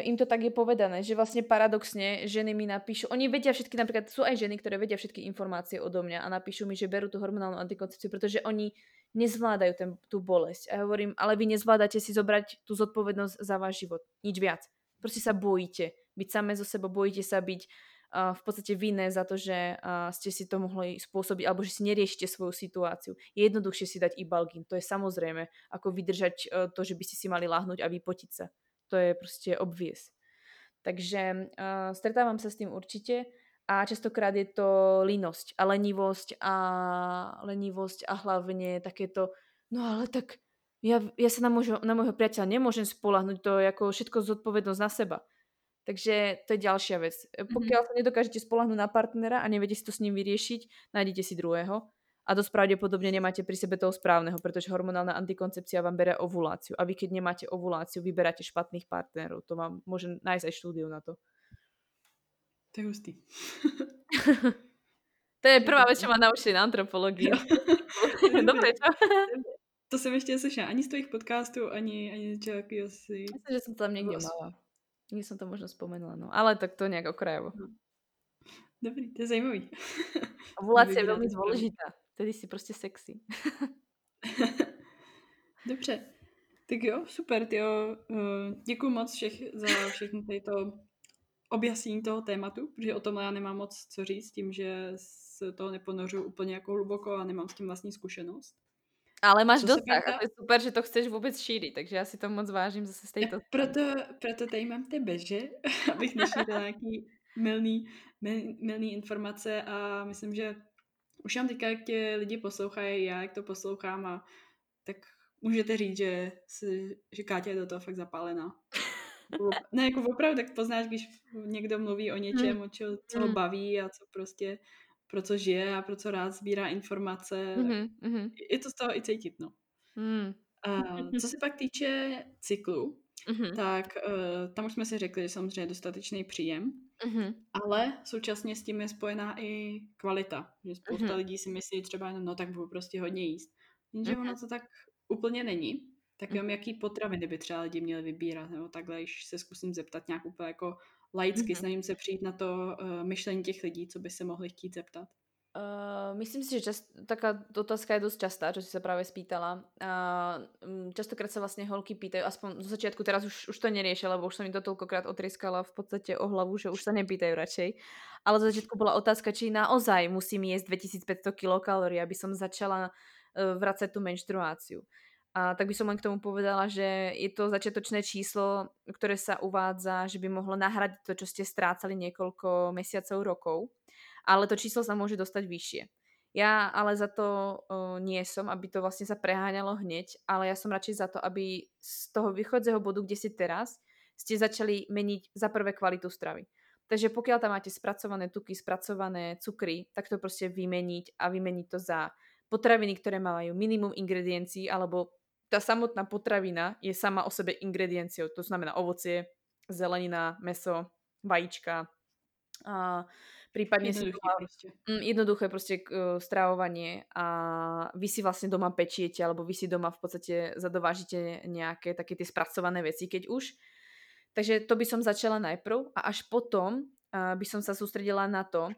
im to tak je povedané, že vlastne paradoxne ženy mi napíšu, oni vedia všetky, napríklad sú aj ženy, ktoré vedia všetky informácie odo mňa a napíšu mi, že berú tú hormonálnu antikoncepciu, pretože oni nezvládajú ten, tú bolesť. A ja hovorím, ale vy nezvládate si zobrať tú zodpovednosť za váš život. Nič viac. Proste sa bojíte byť samé zo sebou, bojíte sa byť uh, v podstate vinné za to, že uh, ste si to mohli spôsobiť, alebo že si neriešite svoju situáciu. Je jednoduchšie si dať ibalgin, to je samozrejme, ako vydržať uh, to, že by ste si mali láhnuť a vypotiť sa. To je proste obvious. Takže uh, stretávam sa s tým určite a častokrát je to línosť a lenivosť a lenivosť a hlavne takéto, no ale tak ja, ja sa na, môžu, na môjho priateľa nemôžem spolahnuť, to je ako všetko zodpovednosť na seba. Takže to je ďalšia vec. Mm-hmm. Pokiaľ sa nedokážete spolahnúť na partnera a neviete si to s ním vyriešiť, nájdete si druhého a dosť pravdepodobne nemáte pri sebe toho správneho, pretože hormonálna antikoncepcia vám berie ovuláciu. A vy keď nemáte ovuláciu, vyberáte špatných partnerov. To vám môže nájsť aj štúdiu na to. To je hustý. to je prvá [LAUGHS] vec, čo ma naučili na antropológii. Dobre, [LAUGHS] čo? To jsem ještě neslyšela ani z tvojich podcastů, ani, ani z čeho si... Myslím, že som to tam niekde mala. Nie som to možno spomenula, no. Ale tak to nejak okrajovo. No. Dobrý, to je zajímavý. Ovulácia je veľmi dôležitá. Vtedy si prostě sexy. [LAUGHS] Dobře. Tak jo, super, tyjo. Eh, děkuji moc všech za všechno tady to objasnění toho tématu, protože o tom já nemám moc co říct, tím, že se toho neponořu úplně jako hluboko a nemám s tím vlastní zkušenost. Ale máš dosah a to je super, že to chceš vůbec šířit, takže já si to moc vážím zase z této [LAUGHS] proto, proto tady mám tebe, že? [LAUGHS] Abych nešířila nějaký milný, mil, milný informace a myslím, že už jenom teďka, jak tě lidi poslouchají, já jak to poslouchám a tak můžete říct, že, si, že Káťa je do toho fakt zapálená. [LAUGHS] [LAUGHS] Ne, jako opravdu, tak poznáš, když někdo mluví o něčem, hmm. o čo, co ho hmm. baví a co prostě pro co žije a pro co rád sbírá informace. Mm-hmm. Je to z toho i cítit, no. Mm. Uh, co se pak týče cyklu, mm-hmm. tak uh, tam už jsme si řekli, že samozřejmě dostatečný příjem, mm-hmm. ale současně s tím je spojená i kvalita. Že spousta mm-hmm. lidí si myslí třeba, no tak budu prostě hodně jíst. Jenže mm-hmm. ono to tak úplně není. Tak jenom jaký potraviny by třeba lidi měli vybírat, nebo takhle, když se zkusím zeptat nějak úplně jako laicky, mm-hmm. snažím se přijít na to uh, myšlení těch lidí, co by se mohli chtít zeptat. Uh, myslím si, že čas, taká otázka je dosť častá, čo si sa práve spýtala. Uh, častokrát sa vlastne holky pýtajú, aspoň zo začiatku, teraz už, už to neriešia, lebo už som im to toľkokrát otriskala v podstate o hlavu, že už sa nepýtajú radšej. Ale zo začiatku bola otázka, či naozaj musím jesť 2500 kilokalórií, aby som začala uh, vracať tú menštruáciu. A tak by som len k tomu povedala, že je to začiatočné číslo, ktoré sa uvádza, že by mohlo nahradiť to, čo ste strácali niekoľko mesiacov, rokov. Ale to číslo sa môže dostať vyššie. Ja ale za to uh, nie som, aby to vlastne sa preháňalo hneď, ale ja som radšej za to, aby z toho východzieho bodu, kde ste teraz, ste začali meniť za prvé kvalitu stravy. Takže pokiaľ tam máte spracované tuky, spracované cukry, tak to proste vymeniť a vymeniť to za potraviny, ktoré majú minimum ingrediencií alebo tá samotná potravina je sama o sebe ingredienciou, to znamená ovocie, zelenina, meso, vajíčka, a prípadne jednoduché si proste. Mm, jednoduché proste uh, stravovanie a vy si vlastne doma pečiete alebo vy si doma v podstate zadovážite nejaké také tie spracované veci, keď už. Takže to by som začala najprv a až potom by som sa sústredila na to,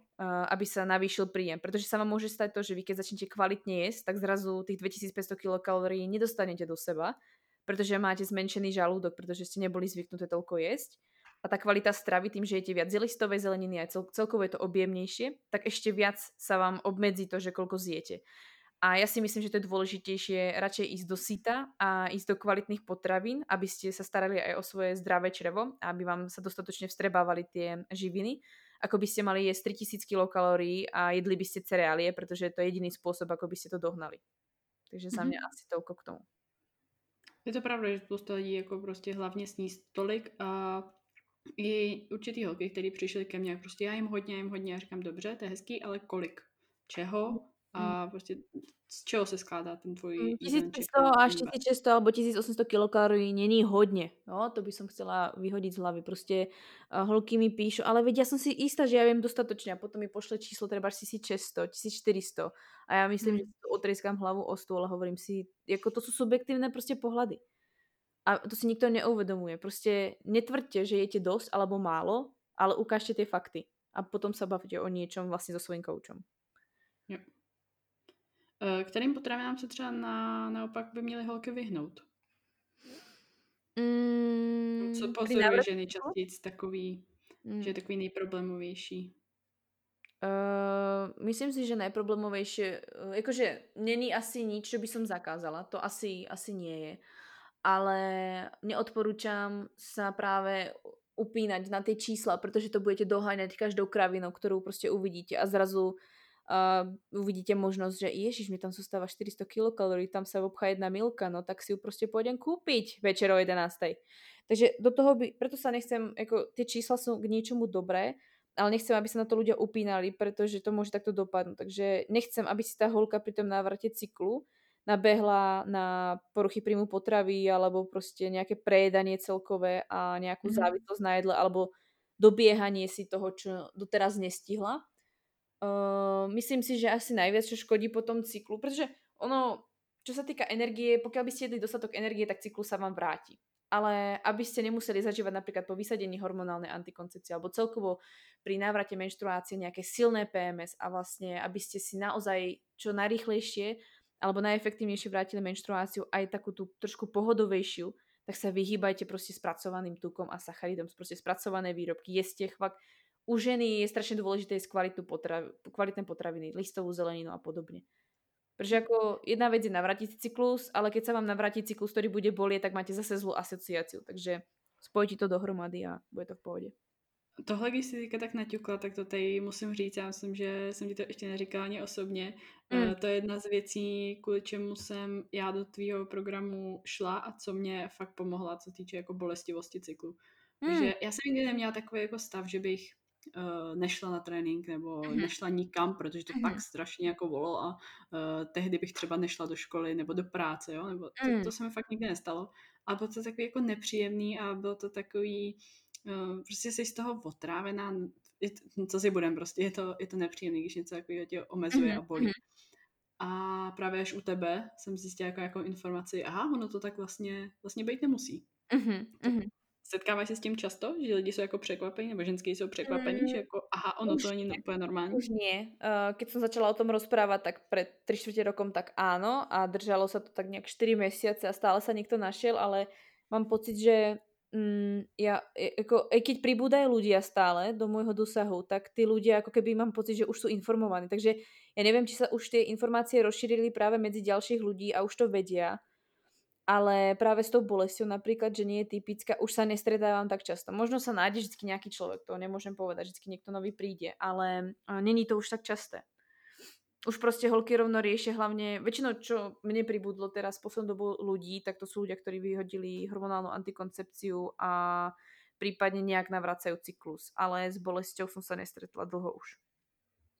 aby sa navýšil príjem. Pretože sa vám môže stať to, že vy keď začnete kvalitne jesť, tak zrazu tých 2500 kilokalórií nedostanete do seba, pretože máte zmenšený žalúdok, pretože ste neboli zvyknuté toľko jesť. A tá kvalita stravy, tým, že jete viac zelistovej zeleniny a cel- celkovo je to objemnejšie, tak ešte viac sa vám obmedzí to, že koľko zjete. A ja si myslím, že to je dôležitejšie radšej ísť do sita a ísť do kvalitných potravín, aby ste sa starali aj o svoje zdravé črevo aby vám sa dostatočne vstrebávali tie živiny, ako by ste mali jesť 3000 kilokalórií a jedli by ste cereálie, pretože to je jediný spôsob, ako by ste to dohnali. Takže za mňa mm-hmm. asi toľko k tomu. Je to pravda, že spousta lidí jako prostě hlavně sníst tolik a i určitý holky, který přišli ke mně, prostě já jim hodně, jim hodně, a říkám, dobře, to je hezký, ale kolik? Čeho? A mm. prostě z čeho se skládá ten tvoj 1500 až 1600 alebo 1800 kilokalórií není hodne. No, to by som chcela vyhodiť z hlavy. Proste uh, holky mi píšu, ale vedia, som si istá, že ja viem dostatočne a potom mi pošle číslo treba 1600, 1400 a ja myslím, mm. že to otrieskam hlavu o stôl a hovorím si, ako to sú subjektívne proste pohľady. a to si nikto neuvedomuje. Proste netvrďte, že jete dosť alebo málo, ale ukážte tie fakty a potom sa bavte o niečom vlastne so svojím koučom. Jo. E, kterým potravinám se třeba na, naopak by měly holky vyhnout? Mm, Co pozoruje ženy častěji takový, mm. že je takový nejproblémovější? Uh, myslím si, že najproblémovejšie, uh, akože není asi nič, čo by som zakázala, to asi, asi nie je. Ale neodporúčam sa práve upínať na tie čísla, pretože to budete doháňať každou kravinou, ktorú proste uvidíte a zrazu uh, uvidíte možnosť, že ježiš, mi tam zostáva 400 kilokalórií, tam sa obchá jedna milka, no tak si ju proste pôjdem kúpiť večer o 11. Takže do toho by, preto sa nechcem, ako tie čísla sú k niečomu dobré, ale nechcem, aby sa na to ľudia upínali, pretože to môže takto dopadnúť. Takže nechcem, aby si tá holka pri tom návrate cyklu nabehla na poruchy príjmu potravy alebo proste nejaké prejedanie celkové a nejakú mm-hmm. závislosť na jedle alebo dobiehanie si toho, čo doteraz nestihla. Uh, myslím si, že asi najviac, čo škodí po tom cyklu, pretože ono, čo sa týka energie, pokiaľ by ste jedli dostatok energie, tak cyklu sa vám vráti. Ale aby ste nemuseli zažívať napríklad po vysadení hormonálnej antikoncepcie alebo celkovo pri návrate menštruácie nejaké silné PMS a vlastne, aby ste si naozaj čo najrychlejšie alebo najefektívnejšie vrátili menštruáciu aj takú tú trošku pohodovejšiu, tak sa vyhýbajte proste spracovaným tukom a sacharidom, proste spracované výrobky, jeste fakt u ženy je strašne dôležité jesť kvalitu potrav, kvalitné potraviny, listovú zeleninu a podobne. Pretože ako jedna vec je navrátiť cyklus, ale keď sa vám navráti cyklus, ktorý bude bolieť, tak máte zase zlú asociáciu. Takže spojte to dohromady a bude to v pohodě. Tohle, když si teďka tak naťukla, tak to tady musím říct, já myslím, že jsem ti to ještě neříkala ani osobně. Mm. To je jedna z věcí, kvůli čemu jsem já do tvýho programu šla a co mě fakt pomohla, co týče jako bolestivosti cyklu. Mm. Takže já jsem nikdy neměla takový jako stav, že bych uh, nešla na trénink nebo mm-hmm. nešla nikam, protože to mm-hmm. tak strašně jako volalo a uh, tehdy bych třeba nešla do školy nebo do práce, jo, nebo to, mm. to se mi fakt nikdy nestalo. A bylo to takový jako nepříjemný a bylo to takový, uh, prostě jsi z toho otrávená, je to, co si budem, prostě je to, je to nepříjemný, když něco takového tě omezuje mm-hmm. a bolí. Mm-hmm. A právě až u tebe jsem zjistila jako, jako informaci, aha, ono to tak vlastně, vlastně být nemusí. Mm-hmm. Setkávají se s tím často, že lidi jsou jako překvapení, nebo ženské jsou překvapení, mm, že jako aha, ono to není úplně normální? Už nie. Uh, keď som začala o tom rozprávať, tak pred 3 čtvrte rokom tak áno a držalo sa to tak nejak 4 mesiace a stále sa niekto našiel, ale mám pocit, že mm, ja, ako, aj keď pribúdajú ľudia stále do môjho dosahu, tak tí ľudia ako keby mám pocit, že už sú informovaní. Takže ja neviem, či sa už tie informácie rozšírili práve medzi ďalších ľudí a už to vedia ale práve s tou bolesťou napríklad, že nie je typická, už sa nestredávam tak často. Možno sa nájde vždy nejaký človek, to nemôžem povedať, vždy niekto nový príde, ale není to už tak časté. Už proste holky rovno riešia hlavne, väčšinou čo mne pribudlo teraz poslednú dobu ľudí, tak to sú ľudia, ktorí vyhodili hormonálnu antikoncepciu a prípadne nejak navracajú cyklus. Ale s bolesťou som sa nestretla dlho už.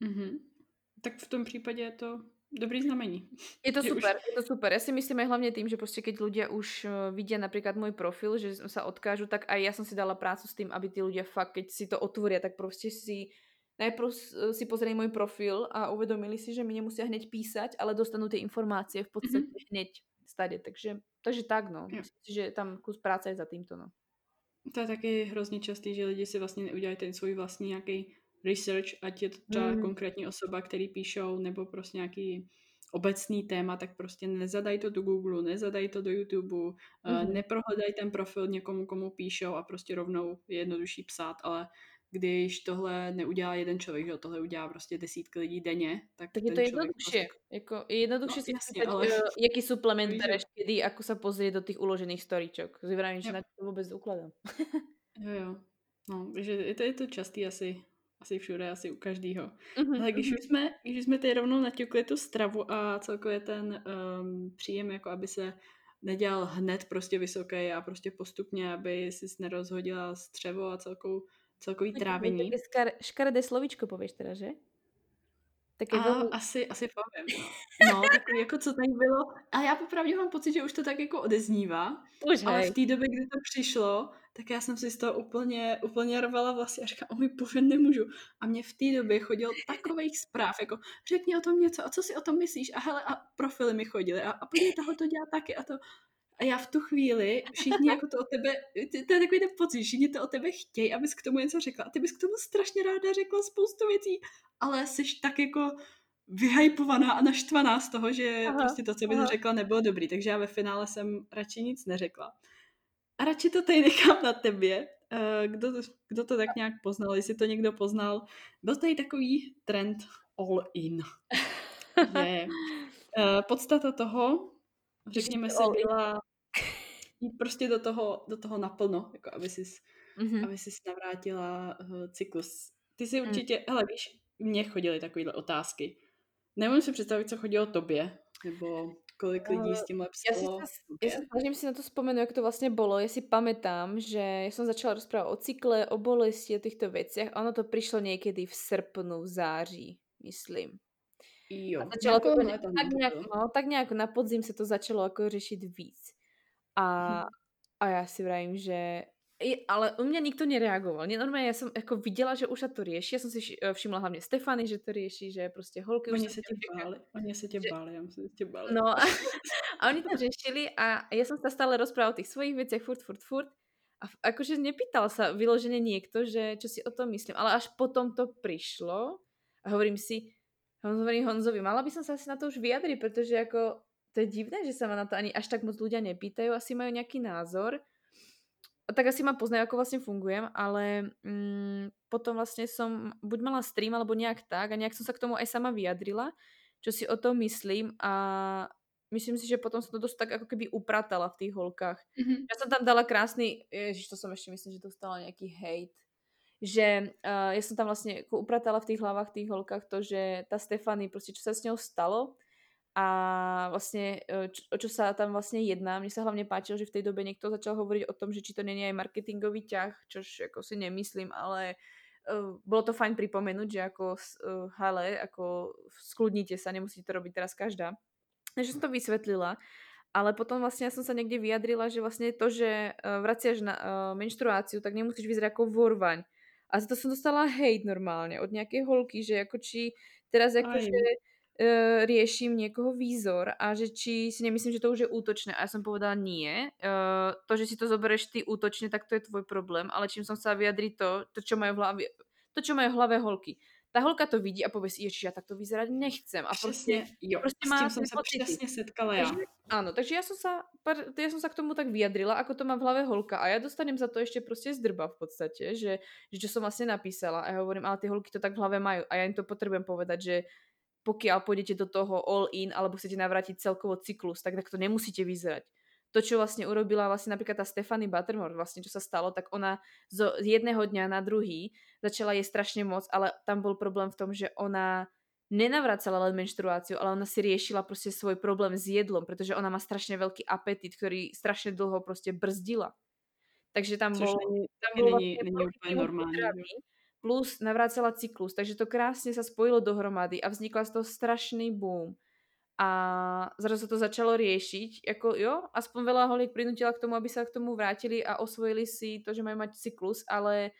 Mm-hmm. Tak v tom prípade je to dobrý znamení. Je to super, už... je to super. Ja si myslím aj hlavne tým, že proste keď ľudia už uh, vidia napríklad môj profil, že sa odkážu, tak aj ja som si dala prácu s tým, aby tí ľudia fakt, keď si to otvoria, tak proste si najprv si pozreli môj profil a uvedomili si, že mi nemusia hneď písať, ale dostanú tie informácie v podstate mm-hmm. hneď stade. Takže, takže tak, no. Myslím si, že tam kus práce je za týmto, no. To je taky hrozně častý, že lidi si vlastně neudělají ten svůj vlastní nějaký research, ať je to třeba mm. konkrétní osoba, který píšou, nebo prostě nějaký obecný téma, tak prostě nezadají to do Google, nezadají to do YouTube, mm. neprohledají ten profil někomu, komu píšou a prostě rovnou je jednodušší psát, ale když tohle neudělá jeden člověk, že tohle udělá prostě desítky lidí denně, tak, tak je to jednoduchšie. Prostě... Jako, je jednoduchšie no, si jasně, ale... uh, jaký suplement bereš kedy, ako sa pozrie do tých uložených storyčok. Zvravím, že na to vůbec ukladám. jo, jo. No, že je to, je to častý asi asi všude, asi u každého. Mm-hmm. Ale když už jsme, když jsme tady rovnou naťukli tu stravu a celkově ten um, příjem, jako aby se nedělal hned prostě vysoký a prostě postupně, aby si nerozhodila střevo a celkou, celkový trávení. Také škaredé slovíčko pověš teda, že? Tak a to... asi, asi povím. No. no, takový jako co tady bylo. A já popravdě mám pocit, že už to tak jako odeznívá. Už ale v té době, kdy to přišlo, tak já jsem si z toho úplně, úplně rvala vlasy a říkám, o můj bože, nemůžu. A mě v té době chodil takových zpráv, jako řekni o tom něco, a co si o tom myslíš? A hele, a profily mi chodily, a, a podívej, tohle to dělá taky, a to. A já v tu chvíli, všichni jako to o tebe, to je takový ten pocit, všichni to o tebe chtějí, abys k tomu něco řekla. A ty bys k tomu strašně ráda řekla spoustu věcí, ale jsi tak jako vyhypovaná a naštvaná z toho, že aha, prostě to, co bys aha. řekla, nebylo dobrý. Takže já ve finále jsem radši nic neřekla. A radši to tady nechám na tebě. Eh, kdo, kdo to tak nějak poznal, jestli to někdo poznal. Byl tady takový trend all in. [LAUGHS] Je uh, podstata toho, řekněme si, byla jít prostě do toho, do toho naplno, jako aby si mm-hmm. aby navrátila uh, cyklus. Ty si mm. určitě, mm. hele víš, mně chodily takovéhle otázky. Nemůžu si představit, co chodilo tobě, nebo kolik lidí s tímhle psalo. Ja, si ja sa snažím si na to spomenúť, jak to vlastne bolo. Ja si pamätám, že ja som začala rozprávať o cykle, o bolesti, o týchto veciach. Ono to prišlo niekedy v srpnu, v září, myslím. Jo, a začalo to, ne, tak, nejak, no, tak nejak na podzim sa to začalo ako řešiť víc. A, hm. a ja si vravím, že ale u mňa nikto nereagoval. Normálne ja som ako videla, že už sa to rieši. Ja som si e, všimla hlavne Stefany, že to rieši, že proste holky oni už sa te báli. Oni sa te báli, ja myslím, že báli. No a, a oni to riešili a ja som sa stále rozprával o tých svojich veciach furt, furt, furt. A akože nepýtal sa vyložene niekto, že čo si o tom myslím. Ale až potom to prišlo a hovorím si, hovorím Honzovi, mala by som sa asi na to už vyjadriť, pretože ako to je divné, že sa ma na to ani až tak moc ľudia nepýtajú, asi majú nejaký názor. Tak asi ma poznajú, ako vlastne fungujem, ale mm, potom vlastne som buď mala stream, alebo nejak tak a nejak som sa k tomu aj sama vyjadrila, čo si o tom myslím a myslím si, že potom som to dosť tak ako keby upratala v tých holkách. Mm-hmm. Ja som tam dala krásny, ježiš, to som ešte myslím, že dostala nejaký hate, že uh, ja som tam vlastne upratala v tých hlavách, tých holkách to, že tá Stefany, proste čo sa s ňou stalo a vlastne e, čo, čo sa tam vlastne jedná. Mne sa hlavne páčilo, že v tej dobe niekto začal hovoriť o tom, že či to je aj marketingový ťah, čož ako si nemyslím, ale uh, bolo to fajn pripomenúť, že ako uh, hale, ako skludnite sa, nemusíte to robiť teraz každá. Takže som to vysvetlila. Ale potom vlastne ja som sa niekde vyjadrila, že vlastne to, že uh, vraciaš na uh, menštruáciu, tak nemusíš vyzerať ako vorvaň a za to som dostala hejt normálne od nejakej holky, že ako či teraz akože uh, riešim niekoho výzor a že či si nemyslím, že to už je útočné. A ja som povedala nie. Uh, to, že si to zoberieš ty útočne, tak to je tvoj problém. Ale čím som sa vyjadriť to, to, čo majú v hlave, to, čo majú v hlave holky tá holka to vidí a povie si, ježiš, ja takto vyzerať nechcem. A proste, jo, proste má s tým som sa presne setkala ja. Takže, áno, takže ja som, sa, ja som sa k tomu tak vyjadrila, ako to má v hlave holka a ja dostanem za to ešte proste zdrba v podstate, že, že čo som vlastne napísala a ja hovorím, ale tie holky to tak v hlave majú a ja im to potrebujem povedať, že pokiaľ pôjdete do toho all in alebo chcete navrátiť celkovo cyklus, tak, tak to nemusíte vyzerať to, čo vlastne urobila vlastne napríklad tá Stephanie Buttermore, vlastne čo sa stalo, tak ona zo jedného dňa na druhý začala jej strašne moc, ale tam bol problém v tom, že ona nenavracala len menštruáciu, ale ona si riešila proste svoj problém s jedlom, pretože ona má strašne veľký apetit, ktorý strašne dlho proste brzdila. Takže tam Což bol... Tam bol není, vlastne není úplne normálne. Plus navracala cyklus, takže to krásne sa spojilo dohromady a vznikla z toho strašný boom a zrazu to začalo riešiť. Ako jo, aspoň veľa holiek prinútila k tomu, aby sa k tomu vrátili a osvojili si to, že majú mať cyklus, ale...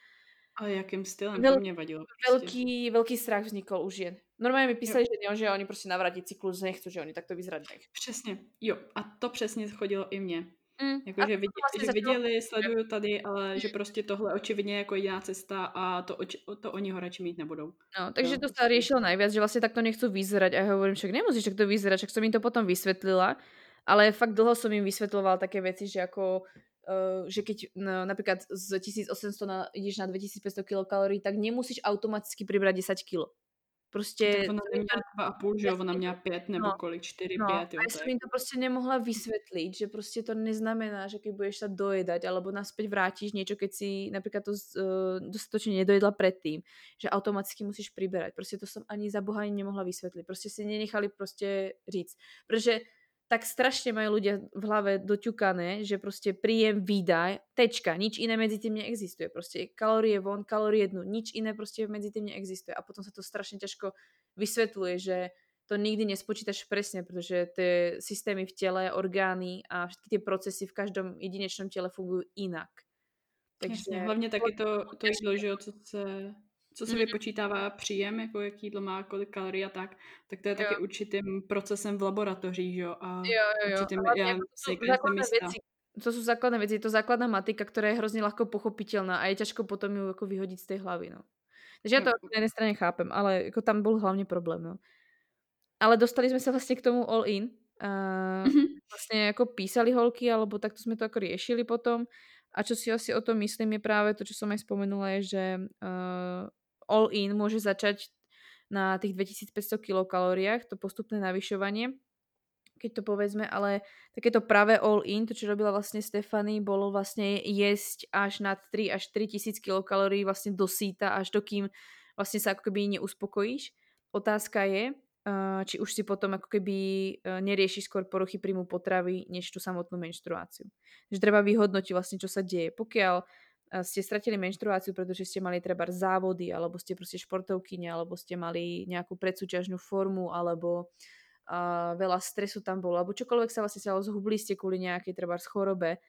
Ale jakým stylem veľ, to mne vadilo. Veľký, veľký strach vznikol už žien. Normálne mi písali, že, že oni prostě navrátiť cyklus nechcú, že oni takto vyzerať nech. Přesně, jo. A to přesně chodilo i mně. Mm, jako, že, vidě, vlastně že viděli, sleduju tady, ale že prostě tohle očividně jako jediná cesta a to, oči, to oni ho radši mít nebudou. No, takže to sa riešilo najviac, že vlastne takto nechcú vyzerať a ja hovorím, však nemusíš takto vyzerať, však som im to potom vysvetlila, ale fakt dlho som im vysvetlovala také veci, že ako Uh, že keď no, napríklad z 1800 na, ideš na 2500 kilokalórií, tak nemusíš automaticky pribrať 10 kg. Prostě... Tak ona neměla dva a půl, že ona měla pět nebo no, kolik, čtyři, no, pět. Jo, a ja som im to prostě nemohla vysvetliť, že prostě to neznamená, že keď budeš sa dojedať alebo naspäť vrátiš niečo, keď si napríklad to uh, dostatočne nedojedla predtým, že automaticky musíš priberať. Prostě to som ani za Boha ani nemohla vysvetliť. Prostě si nenechali prostě říct. Protože tak strašne majú ľudia v hlave doťukané, že proste príjem, výdaj, tečka, nič iné medzi tým neexistuje. Proste kalórie von, kalórie jednu, nič iné proste medzi tým neexistuje. A potom sa to strašne ťažko vysvetľuje, že to nikdy nespočítaš presne, pretože tie systémy v tele, orgány a všetky tie procesy v každom jedinečnom tele fungujú inak. Takže Jasne, hlavně taky to, to jídlo, že co se co se vypočítává příjem, jako jak jídlo má, kolik kalorií a tak, tak to je Jo. taky určitým procesem v laboratoři, že jo, a Jo, jo, jo. určitým, ako to veci. To sú základné veci, je to základná matika, ktorá je hrozne ľahko pochopiteľná a je ťažko potom ju ako vyhodiť z tej hlavy, no. Takže ja Jo. to na jednej strane chápem, ale ako tam bol hlavne problém, no. Ale dostali sme sa vlastne k tomu all in. A Mhm. vlastne ako písali holky, alebo takto sme to ako riešili potom. A čo si asi o tom myslím je práve to, čo som aj spomenula, je, že uh, all in môže začať na tých 2500 kilokalóriách, to postupné navyšovanie, keď to povedzme, ale takéto práve all in, to čo robila vlastne Stefany, bolo vlastne jesť až nad 3 až 4 tisíc kilokalórií vlastne do síta, až dokým vlastne sa ako keby neuspokojíš. Otázka je, uh, či už si potom ako keby uh, neriešiš skôr poruchy príjmu potravy, než tú samotnú menštruáciu. Že treba vyhodnotiť vlastne, čo sa deje. Pokiaľ ste stratili menštruáciu, pretože ste mali treba závody, alebo ste proste športovkyne, alebo ste mali nejakú predsúťažnú formu, alebo a veľa stresu tam bolo, alebo čokoľvek sa vlastne stalo, zhubli ste kvôli nejakej treba chorobe,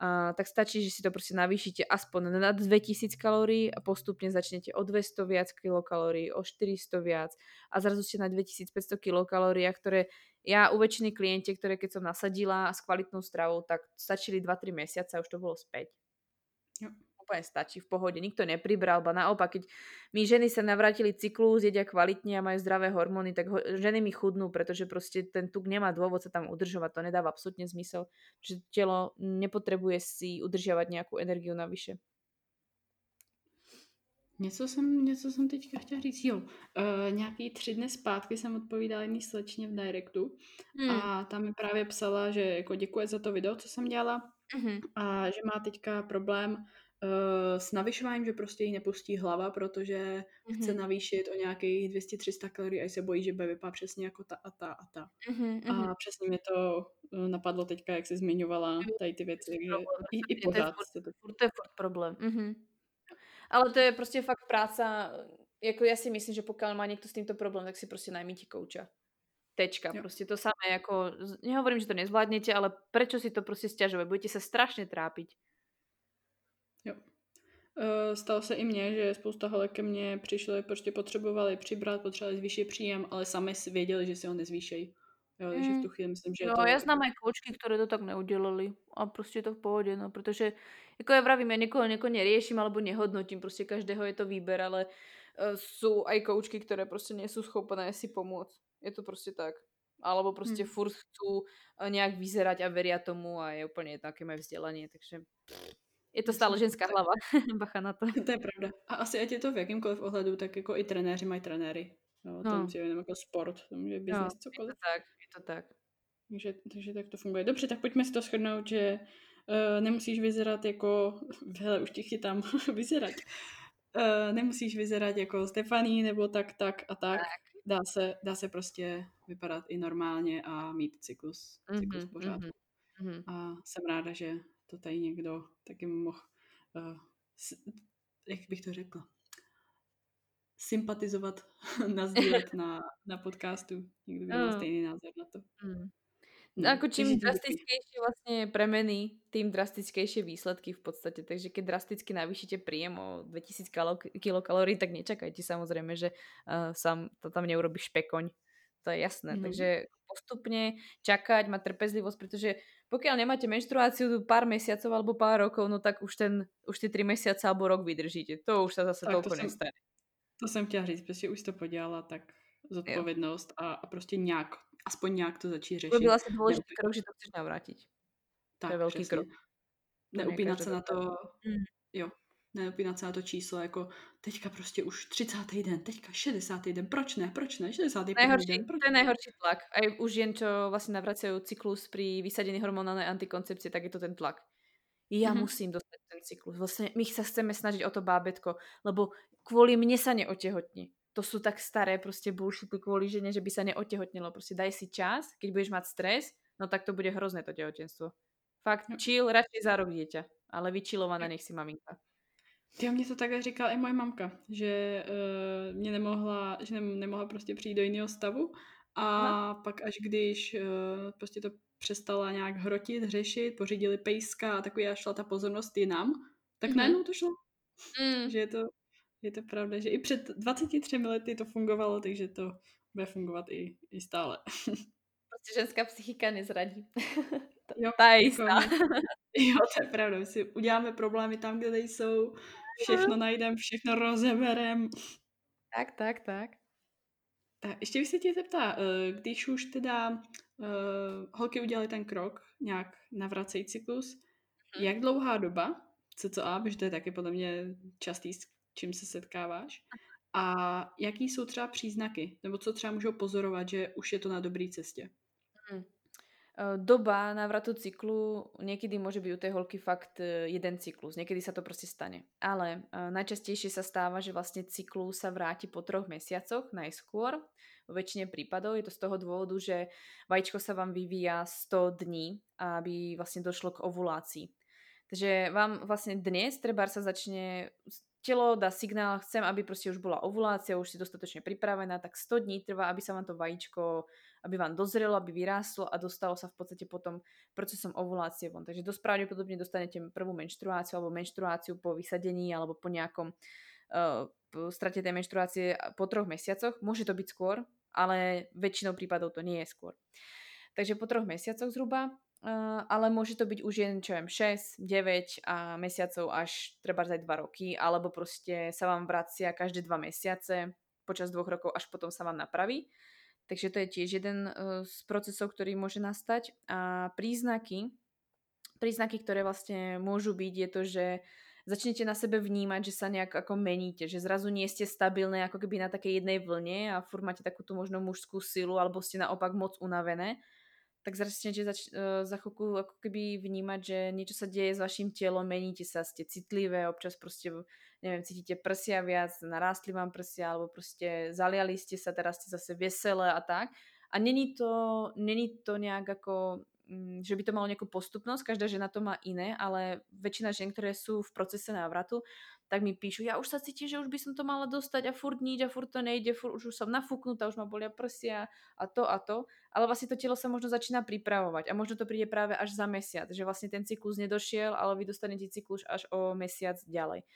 a, tak stačí, že si to proste navýšite aspoň na 2000 kalórií a postupne začnete o 200 viac kilokalórií, o 400 viac a zrazu ste na 2500 kilokalóriách, ktoré ja u väčšiny kliente, ktoré keď som nasadila s kvalitnou stravou, tak stačili 2-3 mesiace a už to bolo späť. Jo úplne stačí v pohode, nikto nepribral, ba naopak, keď my ženy sa navrátili cyklus, jedia kvalitne a majú zdravé hormóny, tak ho, ženy mi chudnú, pretože proste ten tuk nemá dôvod sa tam udržovať, to nedáva absolútne zmysel, že telo nepotrebuje si udržiavať nejakú energiu navyše. Něco jsem, něco jsem teďka chtěla říct, jo. Uh, nějaký tři dny zpátky jsem odpovídala jedný slečně v directu hmm. a tam mi právě psala, že jako děkuje za to video, co jsem dělala mm-hmm. a že má teďka problém s navyšováním, že prostě jí nepustí hlava, protože mm-hmm. chce navýšit o nějakých 200-300 kalorií a se bojí, že bude vypadat přesně jako ta a ta a ta. Mm-hmm. A přesně mě to uh, napadlo teďka, jak jsi zmiňovala tady ty věci, že i, i pořád. To je furt, to je furt problém. Mm-hmm. Ale to je proste fakt práca, jako ja si myslím, že pokiaľ má niekto s týmto problém, tak si proste najmite kouča. Tečka. Jo. Proste to samé, ako, nehovorím, že to nezvládnete, ale prečo si to proste stiažovať? Budete sa strašne trápiť. Jo. Uh, stalo se i mně, že spousta holek ke mně přišly, prostě potřebovali přibrat, potřebovali zvýšit příjem, ale sami si věděli, že si ho nezvýšejí. Jo, mm. takže v tu chvíli myslím, že no, to... ja znám aj koučky, ktoré to tak neudelali a proste to v pohode, no, pretože ako ja vravím, ja niekoho, niekoho neriešim alebo nehodnotím, proste každého je to výber, ale uh, sú aj koučky, ktoré proste nie sú schopné si pomôcť. Je to proste tak. Alebo proste mm. furt chcú nejak vyzerať a veria tomu a je úplne jedno, aké majú vzdelanie, takže je to stále ženská hlava. [LAUGHS] Bacha na to. To je pravda. A asi ať je to v jakýmkoliv ohledu, tak jako i trenéři mají trenéry. No, to no. musí být jako sport, to může být business, no, cokoliv. Je to tak, je to tak. Takže, takže tak to funguje. Dobře, tak pojďme si to shrnout, že uh, nemusíš vyzerat jako, [LAUGHS] hele, už ti chytám, [LAUGHS] vyzerat. Uh, nemusíš vyzerat jako Stefaní nebo tak, tak a tak. tak. Dá, se, dá se prostě vypadat i normálně a mít cyklus, cyklus mm-hmm, pořád. Mm-hmm. A jsem ráda, že to tady někdo taky mohl, uh, jak bych to řekla, sympatizovat, [LAUGHS] nazdílet [LAUGHS] na, na podcastu. Někdo by mal stejný názor na to. Mm. No, ako čím drastickejšie vlastne premeny, tým drastickejšie výsledky v podstate. Takže keď drasticky navýšite príjem o 2000 kilokalórií, tak nečakajte samozrejme, že uh, sám to tam neurobi špekoň. To je jasné. Mm. Takže postupne čakať, mať trpezlivosť, pretože pokiaľ nemáte menštruáciu pár mesiacov alebo pár rokov, no tak už, ten, už tie 3 mesiace alebo rok vydržíte. To už sa zase tak, toľko to nestane. To jsem chtěla říct, prostě už to podělala, tak zodpovědnost a, a prostě nějak, aspoň nějak to začít řešit. To byl asi důležitý krok, že to chceš navrátit. Tak, to je přesně. krok. Neupínat se na to, mm. jo, neupínat se na to číslo, jako teďka prostě už 30. den, teďka 60. den, proč ne, proč ne, 60. Najhorší, den, proč to je najhorší tlak. Aj u žien, čo vlastne navracajú cyklus pri vysadení hormonálnej antikoncepcie, tak je to ten tlak. Ja mm-hmm. musím dostať ten cyklus. Vlastne my sa chceme snažiť o to bábetko, lebo kvôli mne sa neotehotní. To sú tak staré proste bullshity kvôli žene, že by sa neotehotnilo. Proste daj si čas, keď budeš mať stres, no tak to bude hrozné to tehotenstvo. Fakt, chill, radšej za rok dieťa. Ale vyčilovaná nech si maminka. Jo, mě to takhle říkala i moje mamka, že uh, mě nemohla, že ne, nemohla prostě přijít do jiného stavu a Aha. pak až když uh, prostě to přestala nějak hrotit, řešit, pořídili pejska a takový a šla ta pozornost jinam, tak mm-hmm. najednou to šlo. Mm. Že je to Je to pravda, že i před 23 lety to fungovalo, takže to bude fungovat i, i stále. [LAUGHS] Prostě ženská psychika nezradí. jo, Ta je jistá. Jo, to je pravda. My si uděláme problémy tam, kde jsou, všechno najdeme, všechno rozeberem. Tak, tak, tak. Tak, ještě bych se tě zeptala, eh, když už teda uh, holky udělali ten krok, nějak navracejí cyklus, hmm. jak dlouhá doba, co co a, protože to je taky podle mě častý, s čím se setkáváš, a jaký jsou třeba příznaky, nebo co třeba můžou pozorovat, že už je to na dobré cestě? Hmm. Doba návratu cyklu niekedy môže byť u tej holky fakt e, jeden cyklus, niekedy sa to proste stane. Ale e, najčastejšie sa stáva, že vlastne cyklus sa vráti po troch mesiacoch najskôr. Vo väčšine prípadov je to z toho dôvodu, že vajíčko sa vám vyvíja 100 dní, aby vlastne došlo k ovulácii. Takže vám vlastne dnes treba sa začne telo dá signál, chcem, aby proste už bola ovulácia, už si dostatočne pripravená, tak 100 dní trvá, aby sa vám to vajíčko, aby vám dozrelo, aby vyrástlo a dostalo sa v podstate potom procesom ovulácie von. Takže dosť pravdepodobne dostanete prvú menštruáciu alebo menštruáciu po vysadení alebo po nejakom uh, strate tej menštruácie po troch mesiacoch. Môže to byť skôr, ale väčšinou prípadov to nie je skôr. Takže po troch mesiacoch zhruba Uh, ale môže to byť už jen, čo viem, 6, 9 a mesiacov až treba aj 2 roky, alebo proste sa vám vracia každé 2 mesiace počas dvoch rokov, až potom sa vám napraví. Takže to je tiež jeden uh, z procesov, ktorý môže nastať. A príznaky, príznaky, ktoré vlastne môžu byť, je to, že začnete na sebe vnímať, že sa nejak ako meníte, že zrazu nie ste stabilné ako keby na takej jednej vlne a furt máte takú tú možno mužskú silu alebo ste naopak moc unavené tak začnete zač- uh, za chvíľku ako keby vnímať, že niečo sa deje s vašim telom, meníte sa, ste citlivé, občas proste, neviem, cítite prsia viac, narástli vám prsia, alebo proste zaliali ste sa, teraz ste zase veselé a tak. A není to, není to nejak ako, mm, že by to malo nejakú postupnosť, každá žena to má iné, ale väčšina žien, ktoré sú v procese návratu, tak mi píšu, ja už sa cítim, že už by som to mala dostať a furt nič a furt to nejde, furt, už, už som nafúknutá, už ma bolia prsia a to a to, ale vlastne to telo sa možno začína pripravovať a možno to príde práve až za mesiac, že vlastne ten cyklus nedošiel, ale vy dostanete cyklus až o mesiac ďalej.